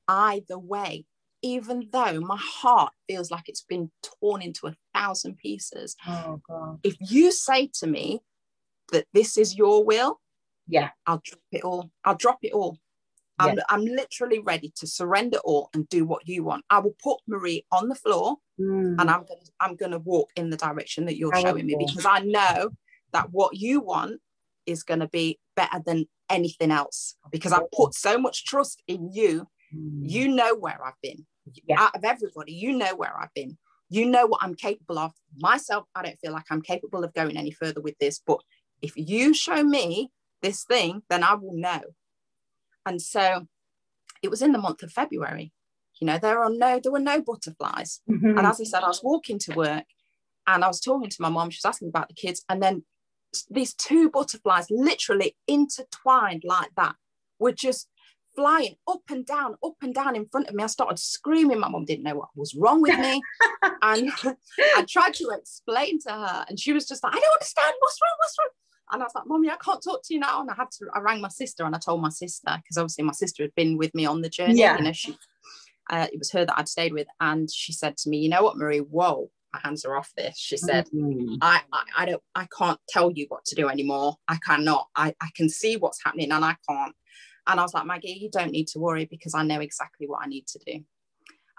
either way, even though my heart feels like it's been torn into a thousand pieces. Oh, God. If you say to me that this is your will, yeah, I'll drop it all. I'll drop it all. I'm, yeah. I'm literally ready to surrender all and do what you want. I will put Marie on the floor mm. and I'm gonna I'm gonna walk in the direction that you're showing me because I know that what you want is gonna be better than anything else because I put so much trust in you. Mm. You know where I've been yeah. out of everybody, you know where I've been. You know what I'm capable of. Myself, I don't feel like I'm capable of going any further with this. But if you show me this thing, then I will know. And so it was in the month of February. You know, there are no, there were no butterflies. Mm-hmm. And as I said, I was walking to work and I was talking to my mom. She was asking about the kids. And then these two butterflies literally intertwined like that were just flying up and down, up and down in front of me. I started screaming. My mom didn't know what was wrong with me. and I tried to explain to her, and she was just like, I don't understand. What's wrong? What's wrong? And I was like, Mommy, I can't talk to you now. And I had to, I rang my sister and I told my sister, because obviously my sister had been with me on the journey. Yeah. You know, she, uh, it was her that I'd stayed with. And she said to me, You know what, Marie? Whoa, my hands are off this. She said, mm-hmm. I, I, I don't, I can't tell you what to do anymore. I cannot. I, I can see what's happening and I can't. And I was like, Maggie, you don't need to worry because I know exactly what I need to do.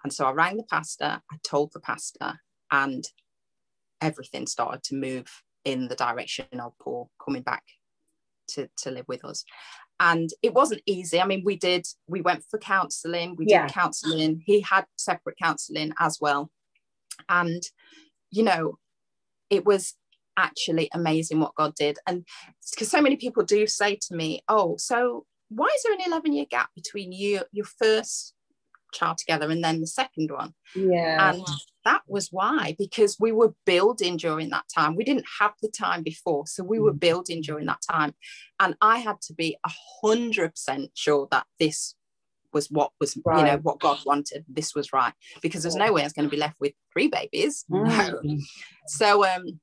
And so I rang the pastor, I told the pastor, and everything started to move in the direction of Paul coming back to, to live with us. And it wasn't easy. I mean, we did, we went for counseling, we yeah. did counseling. He had separate counseling as well. And, you know, it was actually amazing what God did. And because so many people do say to me, Oh, so why is there an 11 year gap between you your first child together and then the second one? Yeah. And that was why because we were building during that time. We didn't have the time before so we were mm. building during that time. And i had to be a hundred percent sure that this was what was right. you know what god wanted. This was right because there's no way i was going to be left with three babies. Mm. so um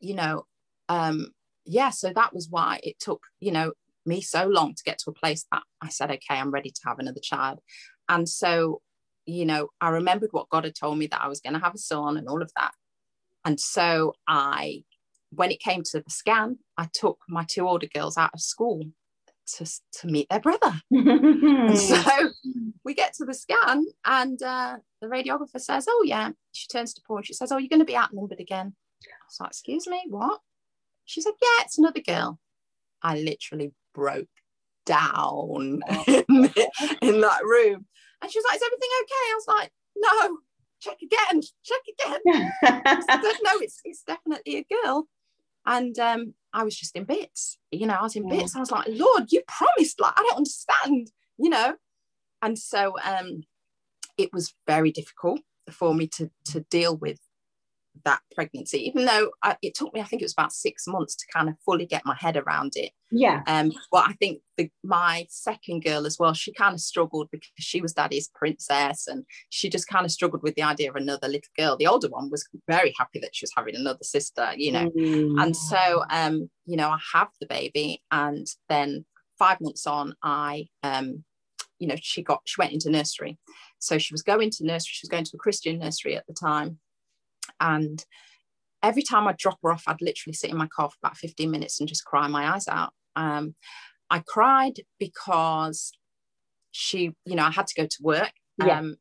you know um yeah so that was why it took you know me so long to get to a place that i said okay i'm ready to have another child. And so you know i remembered what god had told me that i was going to have a son and all of that. And so i when it came to the scan i took my two older girls out of school to, to meet their brother. So we get to the scan and uh, the radiographer says oh yeah. She turns to paul and she says oh you're going to be outnumbered again. I was like excuse me what? She said yeah it's another girl. I literally broke down oh. in, in that room and she was like, Is everything okay? I was like, No, check again, check again. Said, No, it's it's definitely a girl. And um, I was just in bits, you know, I was in yeah. bits. I was like, Lord, you promised, like, I don't understand, you know. And so um, it was very difficult for me to to deal with that pregnancy, even though I, it took me, I think it was about six months to kind of fully get my head around it. Yeah. Um, but I think the, my second girl as well, she kind of struggled because she was daddy's princess and she just kind of struggled with the idea of another little girl. The older one was very happy that she was having another sister, you know. Mm. And so, um, you know, I have the baby and then five months on, I, um, you know, she got, she went into nursery. So she was going to nursery, she was going to a Christian nursery at the time and every time I'd drop her off, I'd literally sit in my car for about 15 minutes and just cry my eyes out. Um, I cried because she, you know, I had to go to work. Yeah. Um,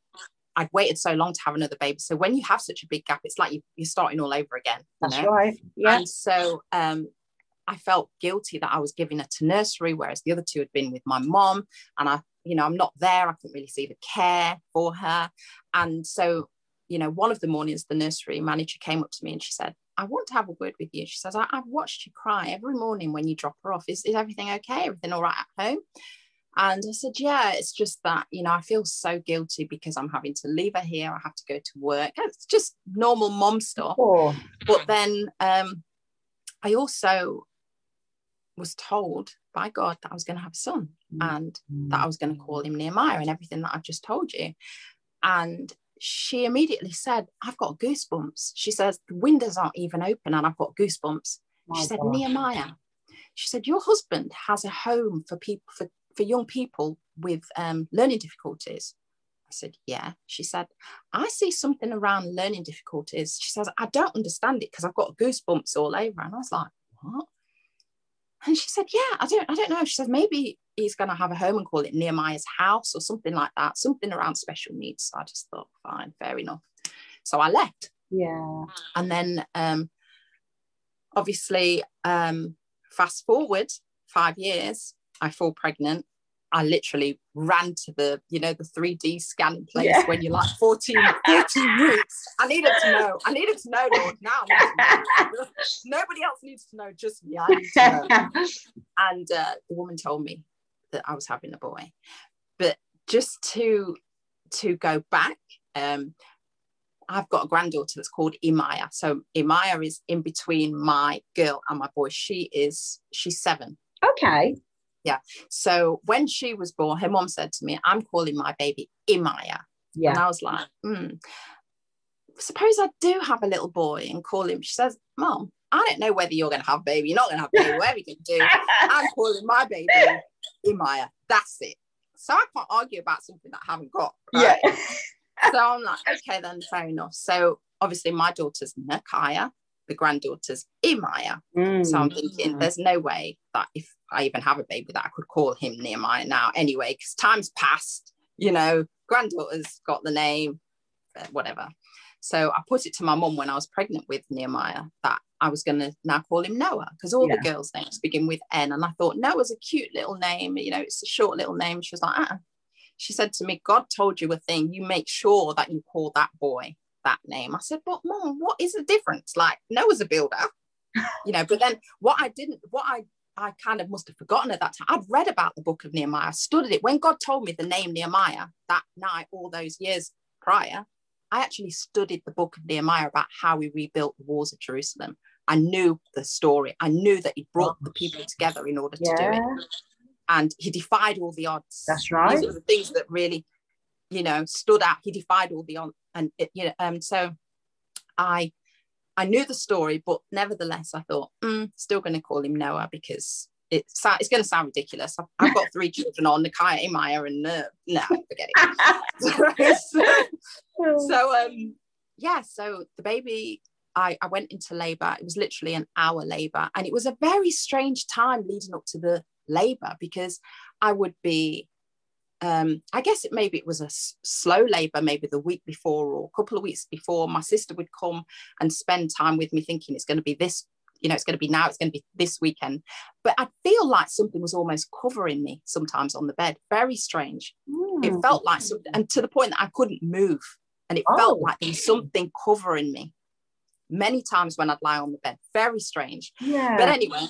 I'd waited so long to have another baby. So when you have such a big gap, it's like you, are starting all over again. That's know? right. Yeah. And so um, I felt guilty that I was giving her to nursery, whereas the other two had been with my mom. And I, you know, I'm not there. I couldn't really see the care for her. And so you know, one of the mornings, the nursery manager came up to me and she said, I want to have a word with you. She says, I, have watched you cry every morning when you drop her off. Is, is everything okay? Everything all right at home? And I said, Yeah, it's just that, you know, I feel so guilty because I'm having to leave her here. I have to go to work. It's just normal mom stuff. Oh. But then um, I also was told by God that I was going to have a son mm. and that I was going to call him Nehemiah and everything that I've just told you. And she immediately said, I've got goosebumps. She says, the windows aren't even open and I've got goosebumps. My she said, gosh. Nehemiah, she said, your husband has a home for people, for, for young people with um, learning difficulties. I said, yeah. She said, I see something around learning difficulties. She says, I don't understand it because I've got goosebumps all over. And I was like, what? And she said, yeah, I don't, I don't know. She said, maybe he's going to have a home and call it Nehemiah's house or something like that, something around special needs. So I just thought, fine, fair enough. So I left. Yeah. And then um, obviously, um, fast forward five years, I fall pregnant. I literally ran to the, you know, the 3D scanning place yeah. when you're like 14, 14 weeks. I needed to know. I needed to know, Lord. Now nobody else needs to know, just me. I need to know. and uh, the woman told me that I was having a boy. But just to to go back, um, I've got a granddaughter that's called Imaya. So Imaya is in between my girl and my boy. She is she's seven. Okay. Yeah. So when she was born, her mom said to me, "I'm calling my baby Imaya." Yeah. And I was like, hmm. Suppose I do have a little boy and call him. She says, "Mom, I don't know whether you're going to have a baby. You're not going to have a baby. Whatever you can do, I'm calling my baby Imaya. That's it. So I can't argue about something that I haven't got. Right? Yeah. so I'm like, okay, then fair enough. So obviously my daughter's Nakaya, the granddaughter's Imaya. Mm. So I'm thinking there's no way that if I even have a baby that I could call him Nehemiah now anyway, because time's passed, you know, granddaughter's got the name, whatever. So I put it to my mum when I was pregnant with Nehemiah that I was going to now call him Noah because all yeah. the girls' names begin with N. And I thought Noah's a cute little name. You know, it's a short little name. She was like, ah. She said to me, God told you a thing. You make sure that you call that boy that name. I said, but mom, what is the difference? Like Noah's a builder, you know. But then what I didn't, what I I kind of must have forgotten at that time. I'd read about the book of Nehemiah, I studied it. When God told me the name Nehemiah that night, all those years prior, I actually studied the book of Nehemiah about how we rebuilt the walls of Jerusalem. I knew the story. I knew that he brought the people together in order to yeah. do it. And he defied all the odds. That's right. These are the things that really, you know, stood out. He defied all the odds. And, it, you know, um, so I I knew the story, but nevertheless, I thought, mm, still going to call him Noah because it's it's going to sound ridiculous. I've, I've got three children on Nakaya, Maya, and uh, no, forget it. so, so um, yeah, so the baby, I, I went into labour. It was literally an hour labour, and it was a very strange time leading up to the labour because I would be um, I guess it maybe it was a s- slow labor, maybe the week before or a couple of weeks before. My sister would come and spend time with me, thinking it's going to be this, you know, it's going to be now, it's going to be this weekend. But I'd feel like something was almost covering me sometimes on the bed. Very strange. Mm. It hmm. felt like something, and to the point that I couldn't move, and it oh. felt like there was something covering me. Many times when I'd lie on the bed, very strange. Yeah. But anyway,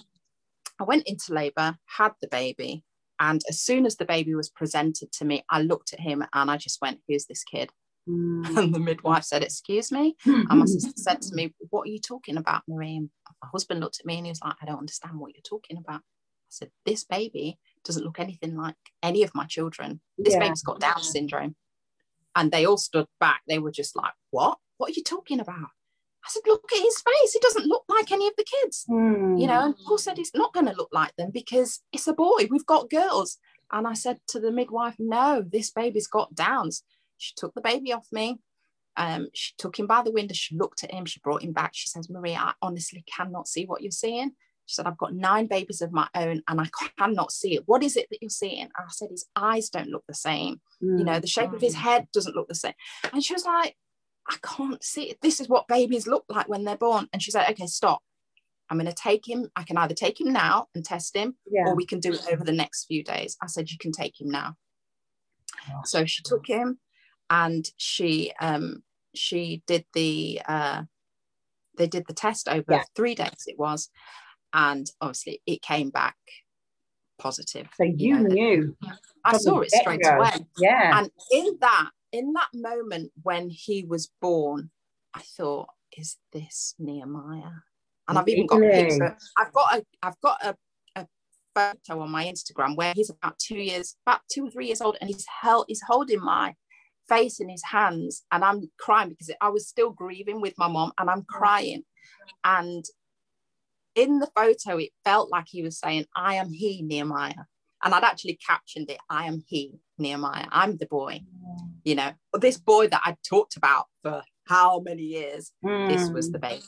I went into labor, had the baby, and as soon as the baby was presented to me, I looked at him and I just went, Who's this kid? Mm. And the midwife said, Excuse me. and my sister said to me, What are you talking about, Marie? And my husband looked at me and he was like, I don't understand what you're talking about. I said, This baby doesn't look anything like any of my children. This yeah. baby's got Down syndrome. And they all stood back. They were just like, What? What are you talking about? I said, look at his face. He doesn't look like any of the kids. Mm. You know, and Paul said he's not going to look like them because it's a boy. We've got girls. And I said to the midwife, no, this baby's got downs. She took the baby off me. Um, she took him by the window. She looked at him. She brought him back. She says, Maria, I honestly cannot see what you're seeing. She said, I've got nine babies of my own and I cannot see it. What is it that you're seeing? I said, his eyes don't look the same. Mm. You know, the shape of his head doesn't look the same. And she was like, I can't see it. This is what babies look like when they're born. And she's like, okay, stop. I'm going to take him. I can either take him now and test him, yeah. or we can do it over the next few days. I said, you can take him now. So she took him and she um she did the uh they did the test over yeah. three days it was and obviously it came back positive so you, you know, knew i saw it straight away yeah and in that in that moment when he was born, I thought, is this Nehemiah? And I've even got a picture. I've got a I've got a, a photo on my Instagram where he's about two years, about two or three years old, and he's held he's holding my face in his hands and I'm crying because I was still grieving with my mom and I'm crying. And in the photo, it felt like he was saying, I am he, Nehemiah. And I'd actually captioned it, I am he, Nehemiah. I'm the boy. Mm. You know, this boy that I'd talked about for how many years, mm. this was the baby.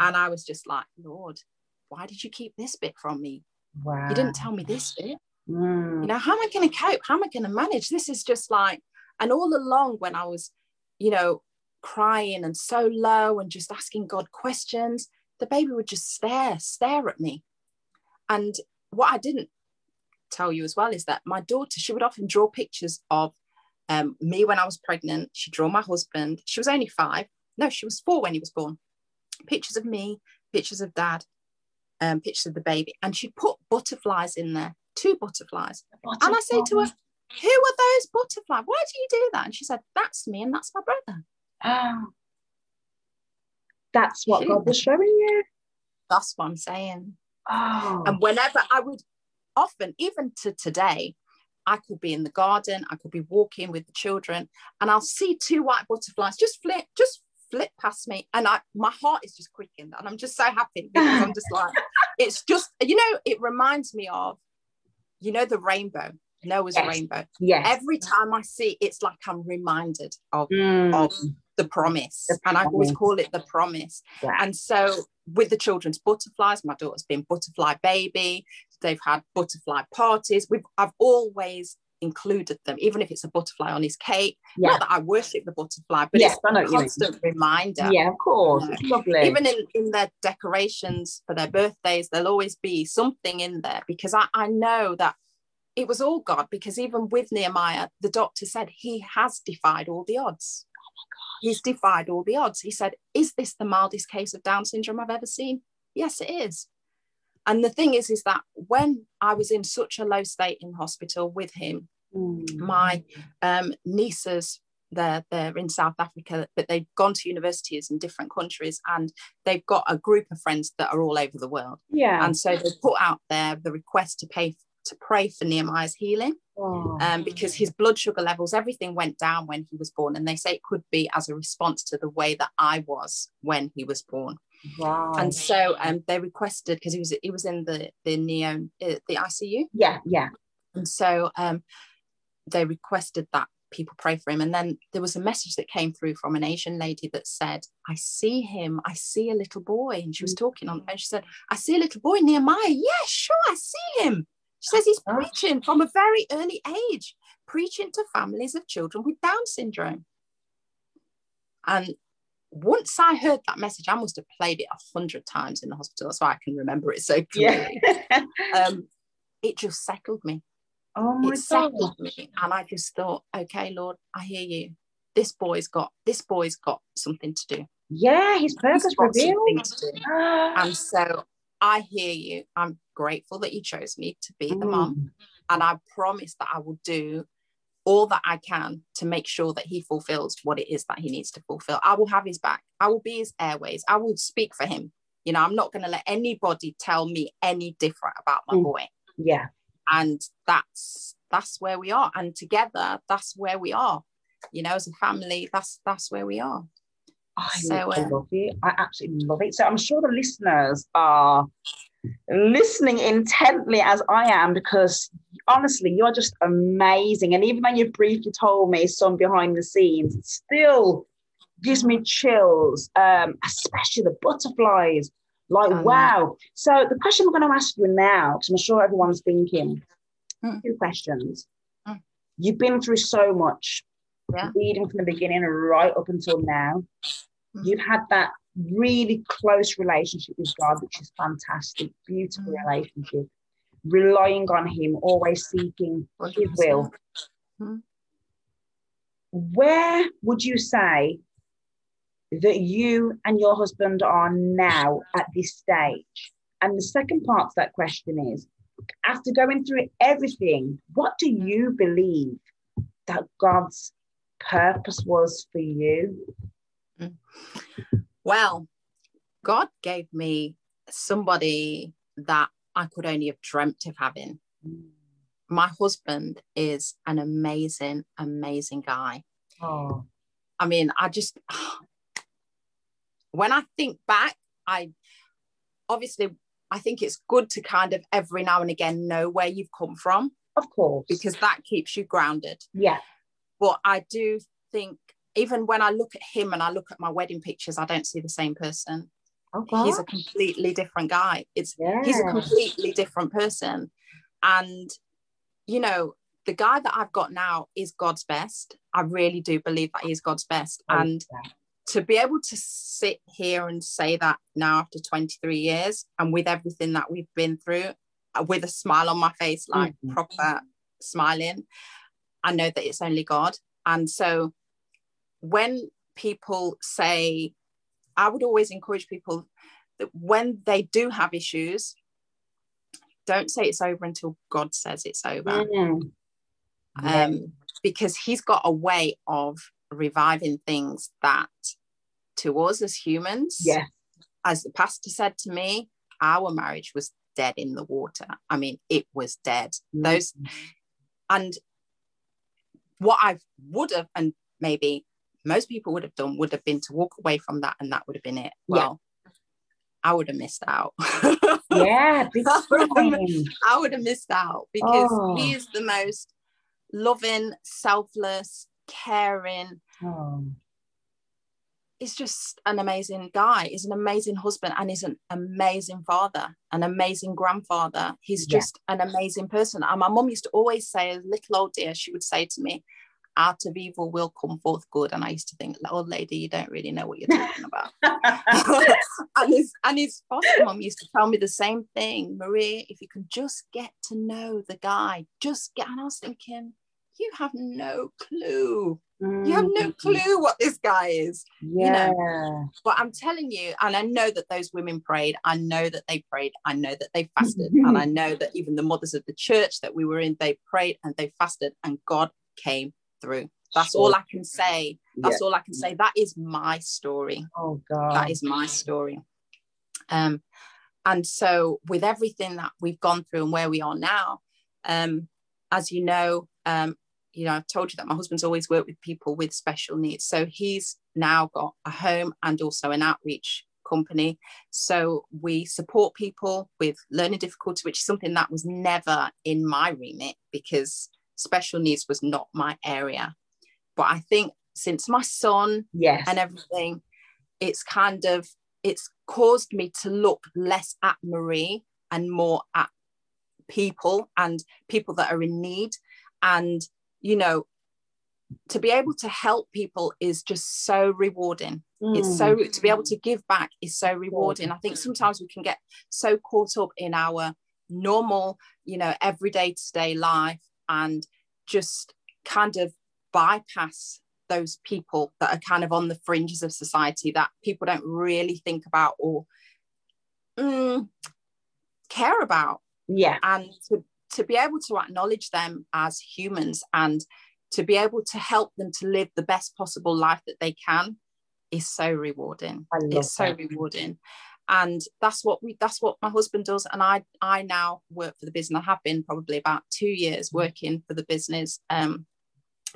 And I was just like, Lord, why did you keep this bit from me? Wow. You didn't tell me this bit. Mm. You know, how am I going to cope? How am I going to manage? This is just like, and all along when I was, you know, crying and so low and just asking God questions, the baby would just stare, stare at me. And what I didn't tell you as well is that my daughter, she would often draw pictures of um, me when I was pregnant. She'd draw my husband. She was only five. No, she was four when he was born. Pictures of me, pictures of dad, um, pictures of the baby. And she'd put butterflies in there, two butterflies. And I say to her, Who are those butterflies? Why do you do that? And she said, That's me and that's my brother. Oh. That's what she, God was showing you. That's what I'm saying. Oh. And whenever I would often, even to today, I could be in the garden, I could be walking with the children, and I'll see two white butterflies just flip, just flip past me, and I my heart is just quickened, and I'm just so happy because I'm just like, it's just you know, it reminds me of, you know, the rainbow, Noah's yes. rainbow. Yes. Every time I see, it's like I'm reminded of mm. of the promise, the and I always call it the promise. Yeah. And so with the children's butterflies, my daughter's been butterfly baby. They've had butterfly parties. We've I've always included them, even if it's a butterfly on his cake. Yeah. Not that I worship the butterfly, but yes, it's a constant reminder. Yeah, of course. You know, lovely. Even in, in their decorations for their birthdays, there'll always be something in there because I, I know that it was all God because even with Nehemiah, the doctor said he has defied all the odds. Oh. He's defied all the odds. He said, Is this the mildest case of Down syndrome I've ever seen? Yes, it is. And the thing is is that when i was in such a low state in hospital with him mm. my um, nieces they're they're in south africa but they've gone to universities in different countries and they've got a group of friends that are all over the world yeah and so they put out there the request to pay to pray for nehemiah's healing oh. um, because his blood sugar levels everything went down when he was born and they say it could be as a response to the way that i was when he was born Wow. And so um, they requested because he was he was in the the neo uh, the ICU. Yeah, yeah. And so um, they requested that people pray for him. And then there was a message that came through from an Asian lady that said, "I see him. I see a little boy." And she was talking on, and she said, "I see a little boy, Nehemiah. Yeah, sure, I see him." She says he's preaching from a very early age, preaching to families of children with Down syndrome. And once I heard that message, I must have played it a hundred times in the hospital, That's why I can remember it so clearly. Yeah. um, it just settled me. Oh my it settled me, and I just thought, okay, Lord, I hear you. This boy's got this boy's got something to do. Yeah, his purpose revealed. and so I hear you. I'm grateful that you chose me to be the mm. mom, and I promise that I will do all that I can to make sure that he fulfills what it is that he needs to fulfill. I will have his back. I will be his airways. I will speak for him. You know, I'm not going to let anybody tell me any different about my mm. boy. Yeah. And that's that's where we are. And together, that's where we are. You know, as a family, that's that's where we are. I so, uh, love it. I absolutely love it. So I'm sure the listeners are listening intently as I am because honestly, you're just amazing. And even though you briefly told me some behind the scenes, it still gives me chills, um, especially the butterflies. Like, um, wow. So the question I'm going to ask you now, because I'm sure everyone's thinking, mm. two questions. Mm. You've been through so much, yeah. leading from the beginning right up until now. Mm. You've had that really close relationship with God, which is fantastic, beautiful mm. relationship relying on Him, always seeking His will. Mm-hmm. Where would you say that you and your husband are now at this stage? And the second part to that question is after going through everything, what do you believe that God's purpose was for you? Well, God gave me somebody that I could only have dreamt of having. Hmm. My husband is an amazing, amazing guy. Oh. I mean, I just, when I think back, I obviously, I think it's good to kind of every now and again know where you've come from. Of course. Because that keeps you grounded. Yeah. But I do think, even when I look at him and I look at my wedding pictures, I don't see the same person. Oh, he's a completely different guy. It's yeah. he's a completely different person. And you know, the guy that I've got now is God's best. I really do believe that he's God's best. Oh, and yeah. to be able to sit here and say that now after 23 years and with everything that we've been through, uh, with a smile on my face, like mm-hmm. proper smiling, I know that it's only God. And so when people say, I would always encourage people that when they do have issues, don't say it's over until God says it's over. Mm. Um, because He's got a way of reviving things that to us as humans, yeah. as the pastor said to me, our marriage was dead in the water. I mean, it was dead. Mm. Those and what I would have, and maybe most people would have done would have been to walk away from that and that would have been it. Well, yeah. I would have missed out. yeah, I would have missed out because oh. he is the most loving, selfless, caring. Oh. He's just an amazing guy. He's an amazing husband and he's an amazing father, an amazing grandfather. He's just yeah. an amazing person. And my mum used to always say, a little old dear, she would say to me, out of evil will come forth good. And I used to think, old lady, you don't really know what you're talking about. and his and his foster mom used to tell me the same thing, Maria, if you can just get to know the guy, just get and I was thinking, you have no clue Mm. You have no mm. clue what this guy is. Yeah. You know? But I'm telling you, and I know that those women prayed. I know that they prayed. I know that they fasted. and I know that even the mothers of the church that we were in, they prayed and they fasted, and God came through. That's sure. all I can say. That's yeah. all I can say. That is my story. Oh God. That is my story. Um, and so with everything that we've gone through and where we are now, um, as you know, um, you know, I've told you that my husband's always worked with people with special needs. So he's now got a home and also an outreach company. So we support people with learning difficulty, which is something that was never in my remit because special needs was not my area. But I think since my son yes. and everything, it's kind of it's caused me to look less at Marie and more at people and people that are in need. And, you know, to be able to help people is just so rewarding. Mm. It's so to be able to give back is so rewarding. I think sometimes we can get so caught up in our normal, you know, everyday to day life and just kind of bypass those people that are kind of on the fringes of society that people don't really think about or mm, care about. Yeah. And to, to be able to acknowledge them as humans and to be able to help them to live the best possible life that they can is so rewarding. it's so rewarding. And that's what we that's what my husband does. And I I now work for the business. I have been probably about two years working for the business. Um,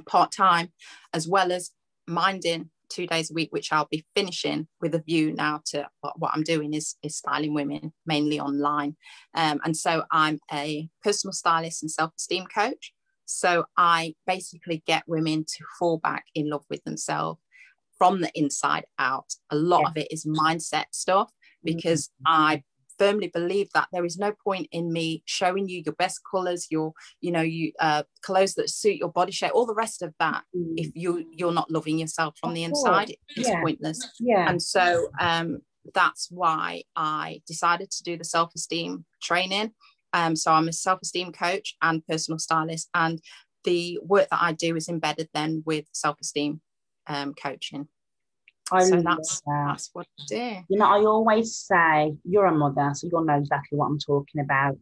part time, as well as minding two days a week, which I'll be finishing with a view now to what I'm doing is, is styling women mainly online. Um, and so I'm a personal stylist and self esteem coach. So I basically get women to fall back in love with themselves from the inside out. A lot yeah. of it is mindset stuff because mm-hmm. I firmly believe that there is no point in me showing you your best colors your you know you uh, clothes that suit your body shape all the rest of that mm. if you you're not loving yourself from of the inside. It's yeah. pointless. Yeah. And so um that's why i decided to do the self-esteem training. Um so i'm a self-esteem coach and personal stylist and the work that i do is embedded then with self-esteem um, coaching I so that's that. that's what I do. You know, I always say you're a mother, so you'll know exactly what I'm talking about.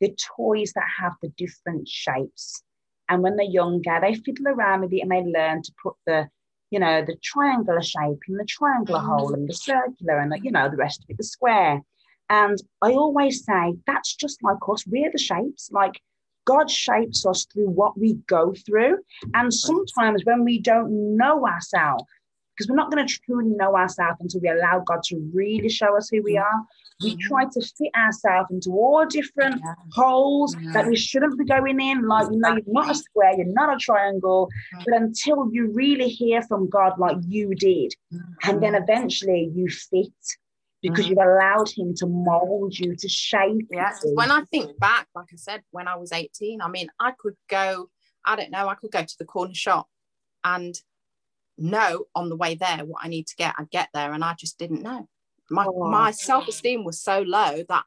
The toys that have the different shapes, and when they're younger, they fiddle around with it and they learn to put the, you know, the triangular shape in the triangular mm-hmm. hole and the circular and the, you know, the rest of it, the square. And I always say that's just like us. We're the shapes. Like God shapes us through what we go through. And sometimes when we don't know ourselves, because we're not going to truly know ourselves until we allow God to really show us who we mm. are. We mm. try to fit ourselves into all different yeah. holes yeah. that we shouldn't be going in. Like, you know, you're not a square, you're not a triangle. But until you really hear from God, like you did, and then mm-hmm. eventually you fit because mm-hmm. you've allowed Him to mold you, to shape yeah. you. When I think back, like I said, when I was 18, I mean, I could go, I don't know, I could go to the corner shop and know on the way there what I need to get. I get there and I just didn't know. My oh. my self-esteem was so low that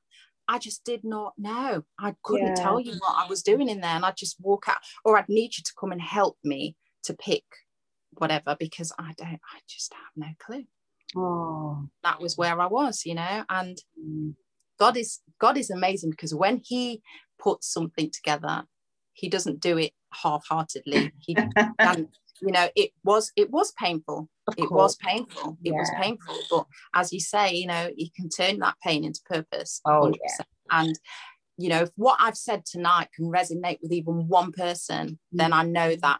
I just did not know. I couldn't yeah. tell you what I was doing in there. And I'd just walk out, or I'd need you to come and help me to pick whatever because I don't, I just have no clue. Oh. That was where I was, you know. And mm. God is God is amazing because when He puts something together, He doesn't do it half-heartedly. He you know it was it was painful. It was painful. It was painful. But as you say you know you can turn that pain into purpose oh, yeah. and you know if what i've said tonight can resonate with even one person mm-hmm. then i know that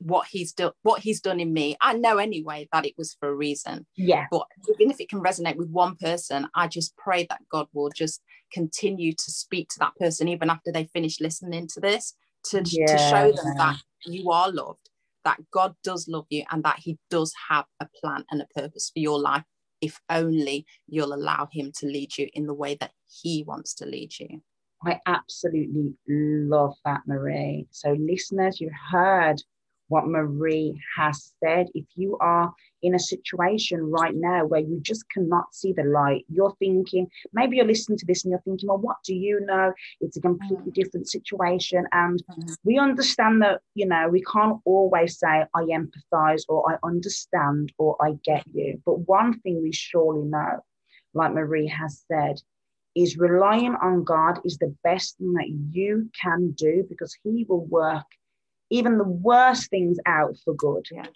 what he's done what he's done in me i know anyway that it was for a reason. Yeah. But even if it can resonate with one person i just pray that god will just continue to speak to that person even after they finish listening to this to, yeah. to show them that you are loved, that God does love you, and that He does have a plan and a purpose for your life if only you'll allow Him to lead you in the way that He wants to lead you. I absolutely love that, Marie. So, listeners, you heard what Marie has said. If you are in a situation right now where you just cannot see the light, you're thinking, maybe you're listening to this and you're thinking, well, what do you know? It's a completely mm. different situation. And mm. we understand that, you know, we can't always say, I empathize or I understand or I get you. But one thing we surely know, like Marie has said, is relying on God is the best thing that you can do because He will work even the worst things out for good. Yeah.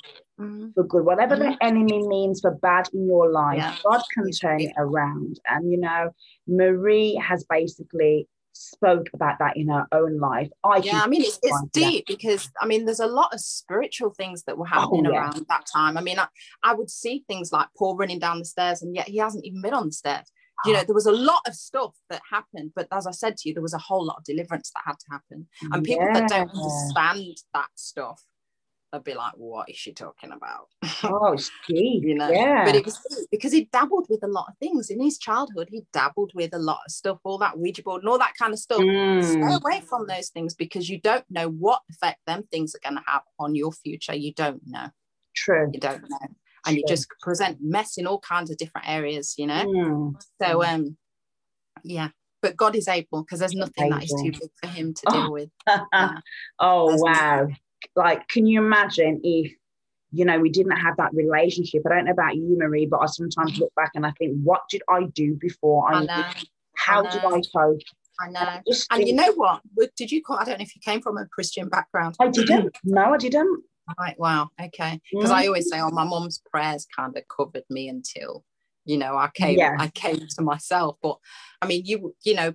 Mm-hmm. For good. Whatever mm-hmm. the enemy means for bad in your life, yeah. God can turn it around. And, you know, Marie has basically spoke about that in her own life. I yeah, I mean, it's, it's deep that. because I mean, there's a lot of spiritual things that were oh, happening oh, yeah. around that time. I mean, I, I would see things like Paul running down the stairs, and yet he hasn't even been on the stairs you know ah. there was a lot of stuff that happened but as i said to you there was a whole lot of deliverance that had to happen. And people yeah. that don't understand that stuff they'll be like what is she talking about? Oh Steve, you know? yeah. But it was because he dabbled with a lot of things. In his childhood he dabbled with a lot of stuff all that ouija board and all that kind of stuff. Mm. stay away from those things because you don't know what effect them things are going to have on your future. You don't know. True. You don't know and you just present mess in all kinds of different areas you know mm. so um yeah but god is able because there's nothing able. that is too big for him to deal with yeah. oh wow like can you imagine if you know we didn't have that relationship i don't know about you marie but i sometimes look back and i think what did i do before i, I how I did i cope I know. And, and you know what? Did you call? I don't know if you came from a Christian background. I didn't. No, I didn't. Right. Wow. Okay. Because mm. I always say, oh, my mom's prayers kind of covered me until, you know, I came, yeah. I came to myself. But I mean, you, you know,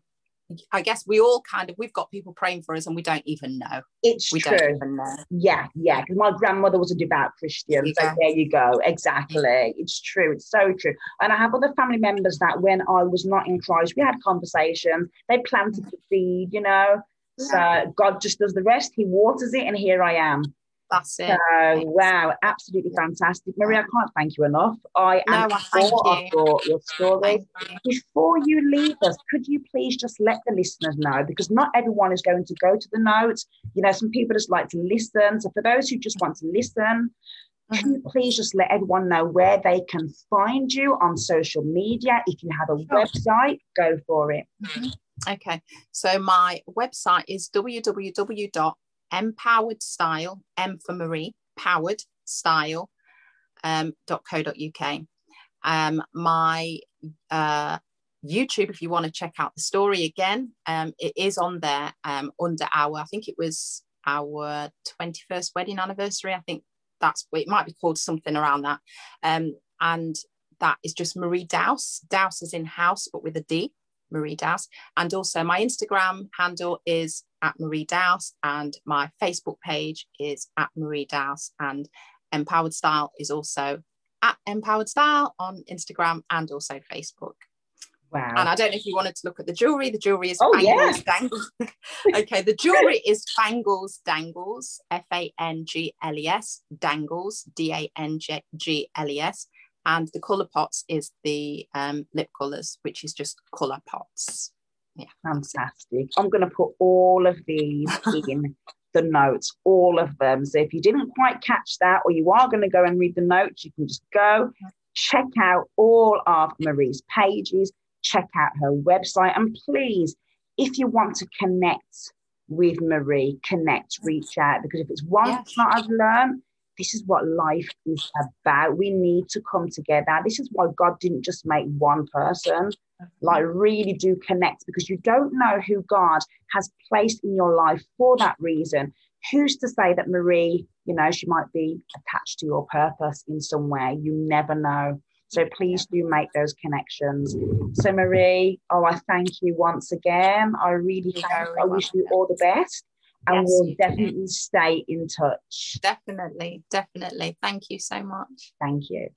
I guess we all kind of we've got people praying for us and we don't even know. It's we true. Don't even know. Yeah, yeah. Because my grandmother was a devout Christian. So there you go. Exactly. It's true. It's so true. And I have other family members that when I was not in Christ, we had conversations. They planted the seed, you know. So God just does the rest. He waters it, and here I am. That's it. So, wow, absolutely fantastic. Maria, I can't thank you enough. I am no, full of your, story. You. Before you leave us, could you please just let the listeners know? Because not everyone is going to go to the notes. You know, some people just like to listen. So, for those who just want to listen, mm-hmm. can you please just let everyone know where they can find you on social media? If you have a sure. website, go for it. Mm-hmm. Okay, so my website is www empowered style, M for Marie, powered style, um, .co.uk. Um, my uh, YouTube, if you want to check out the story again, um, it is on there um, under our, I think it was our 21st wedding anniversary. I think that's, it might be called something around that. Um, and that is just Marie Douse. Douse is in house, but with a D. Marie Douse. And also my Instagram handle is at Marie Douse and my Facebook page is at Marie Douse and Empowered Style is also at Empowered Style on Instagram and also Facebook. Wow. And I don't know if you wanted to look at the jewelry. The jewelry is oh, Fangles yeah. Dangles. okay, the jewelry is Fangles Dangles, F A N G L E S, Dangles, D A N G L E S and the color pots is the um, lip colors, which is just color pots. Yeah, fantastic. I'm going to put all of these in the notes, all of them. So if you didn't quite catch that, or you are going to go and read the notes, you can just go check out all of Marie's pages, check out her website, and please, if you want to connect with Marie, connect, reach out, because if it's one yes. that I've learned, this is what life is about. We need to come together. This is why God didn't just make one person. Like, really do connect because you don't know who God has placed in your life for that reason. Who's to say that Marie, you know, she might be attached to your purpose in some way? You never know. So please do make those connections. So Marie, oh, I thank you once again. I really thank you. I wish you all the best and yes, we'll definitely do. stay in touch. Definitely, definitely. Thank you so much. Thank you.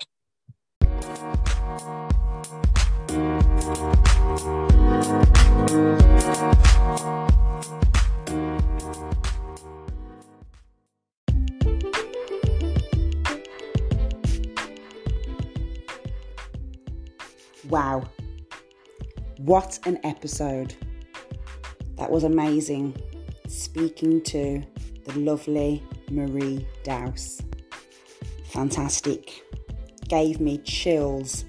Wow. What an episode. That was amazing speaking to the lovely Marie Douse. Fantastic. Gave me chills.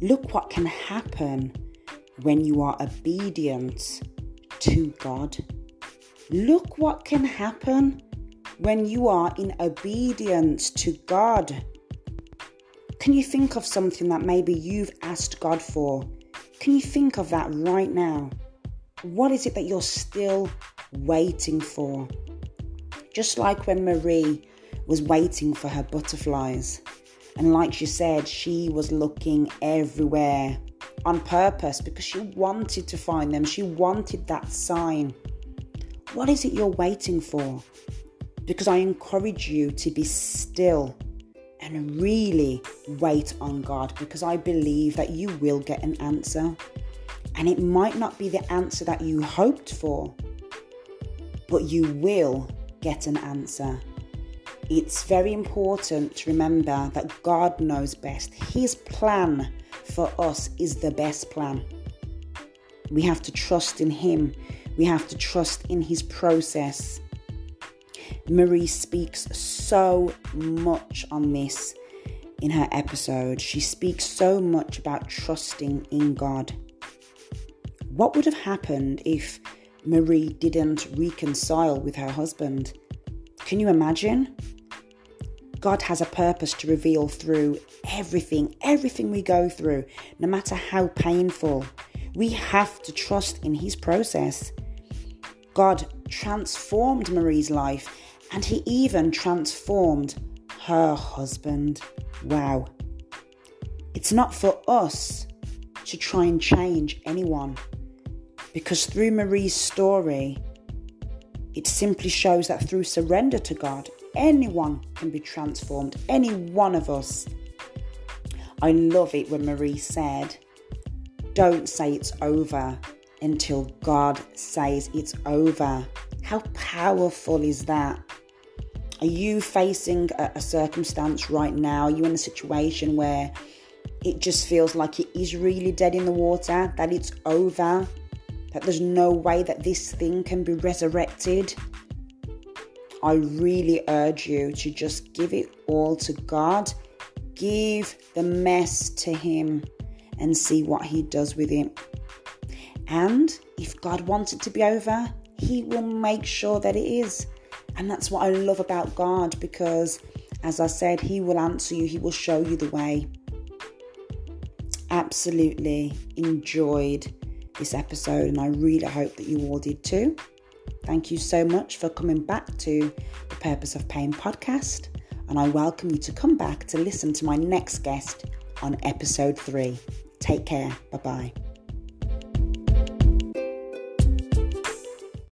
Look what can happen when you are obedient to God. Look what can happen when you are in obedience to God. Can you think of something that maybe you've asked God for? Can you think of that right now? What is it that you're still waiting for? Just like when Marie was waiting for her butterflies. And like she said, she was looking everywhere on purpose because she wanted to find them. She wanted that sign. What is it you're waiting for? Because I encourage you to be still and really wait on God because I believe that you will get an answer. And it might not be the answer that you hoped for, but you will get an answer. It's very important to remember that God knows best. His plan for us is the best plan. We have to trust in Him, we have to trust in His process. Marie speaks so much on this in her episode. She speaks so much about trusting in God. What would have happened if Marie didn't reconcile with her husband? Can you imagine? God has a purpose to reveal through everything, everything we go through, no matter how painful. We have to trust in His process. God transformed Marie's life and He even transformed her husband. Wow. It's not for us to try and change anyone because through Marie's story, it simply shows that through surrender to God, anyone can be transformed, any one of us. I love it when Marie said, Don't say it's over until God says it's over. How powerful is that? Are you facing a, a circumstance right now? Are you in a situation where it just feels like it is really dead in the water, that it's over, that there's no way that this thing can be resurrected? I really urge you to just give it all to God. Give the mess to Him and see what He does with it. And if God wants it to be over, He will make sure that it is. And that's what I love about God because, as I said, He will answer you, He will show you the way. Absolutely enjoyed this episode, and I really hope that you all did too. Thank you so much for coming back to the Purpose of Pain podcast, and I welcome you to come back to listen to my next guest on episode three. Take care. Bye bye.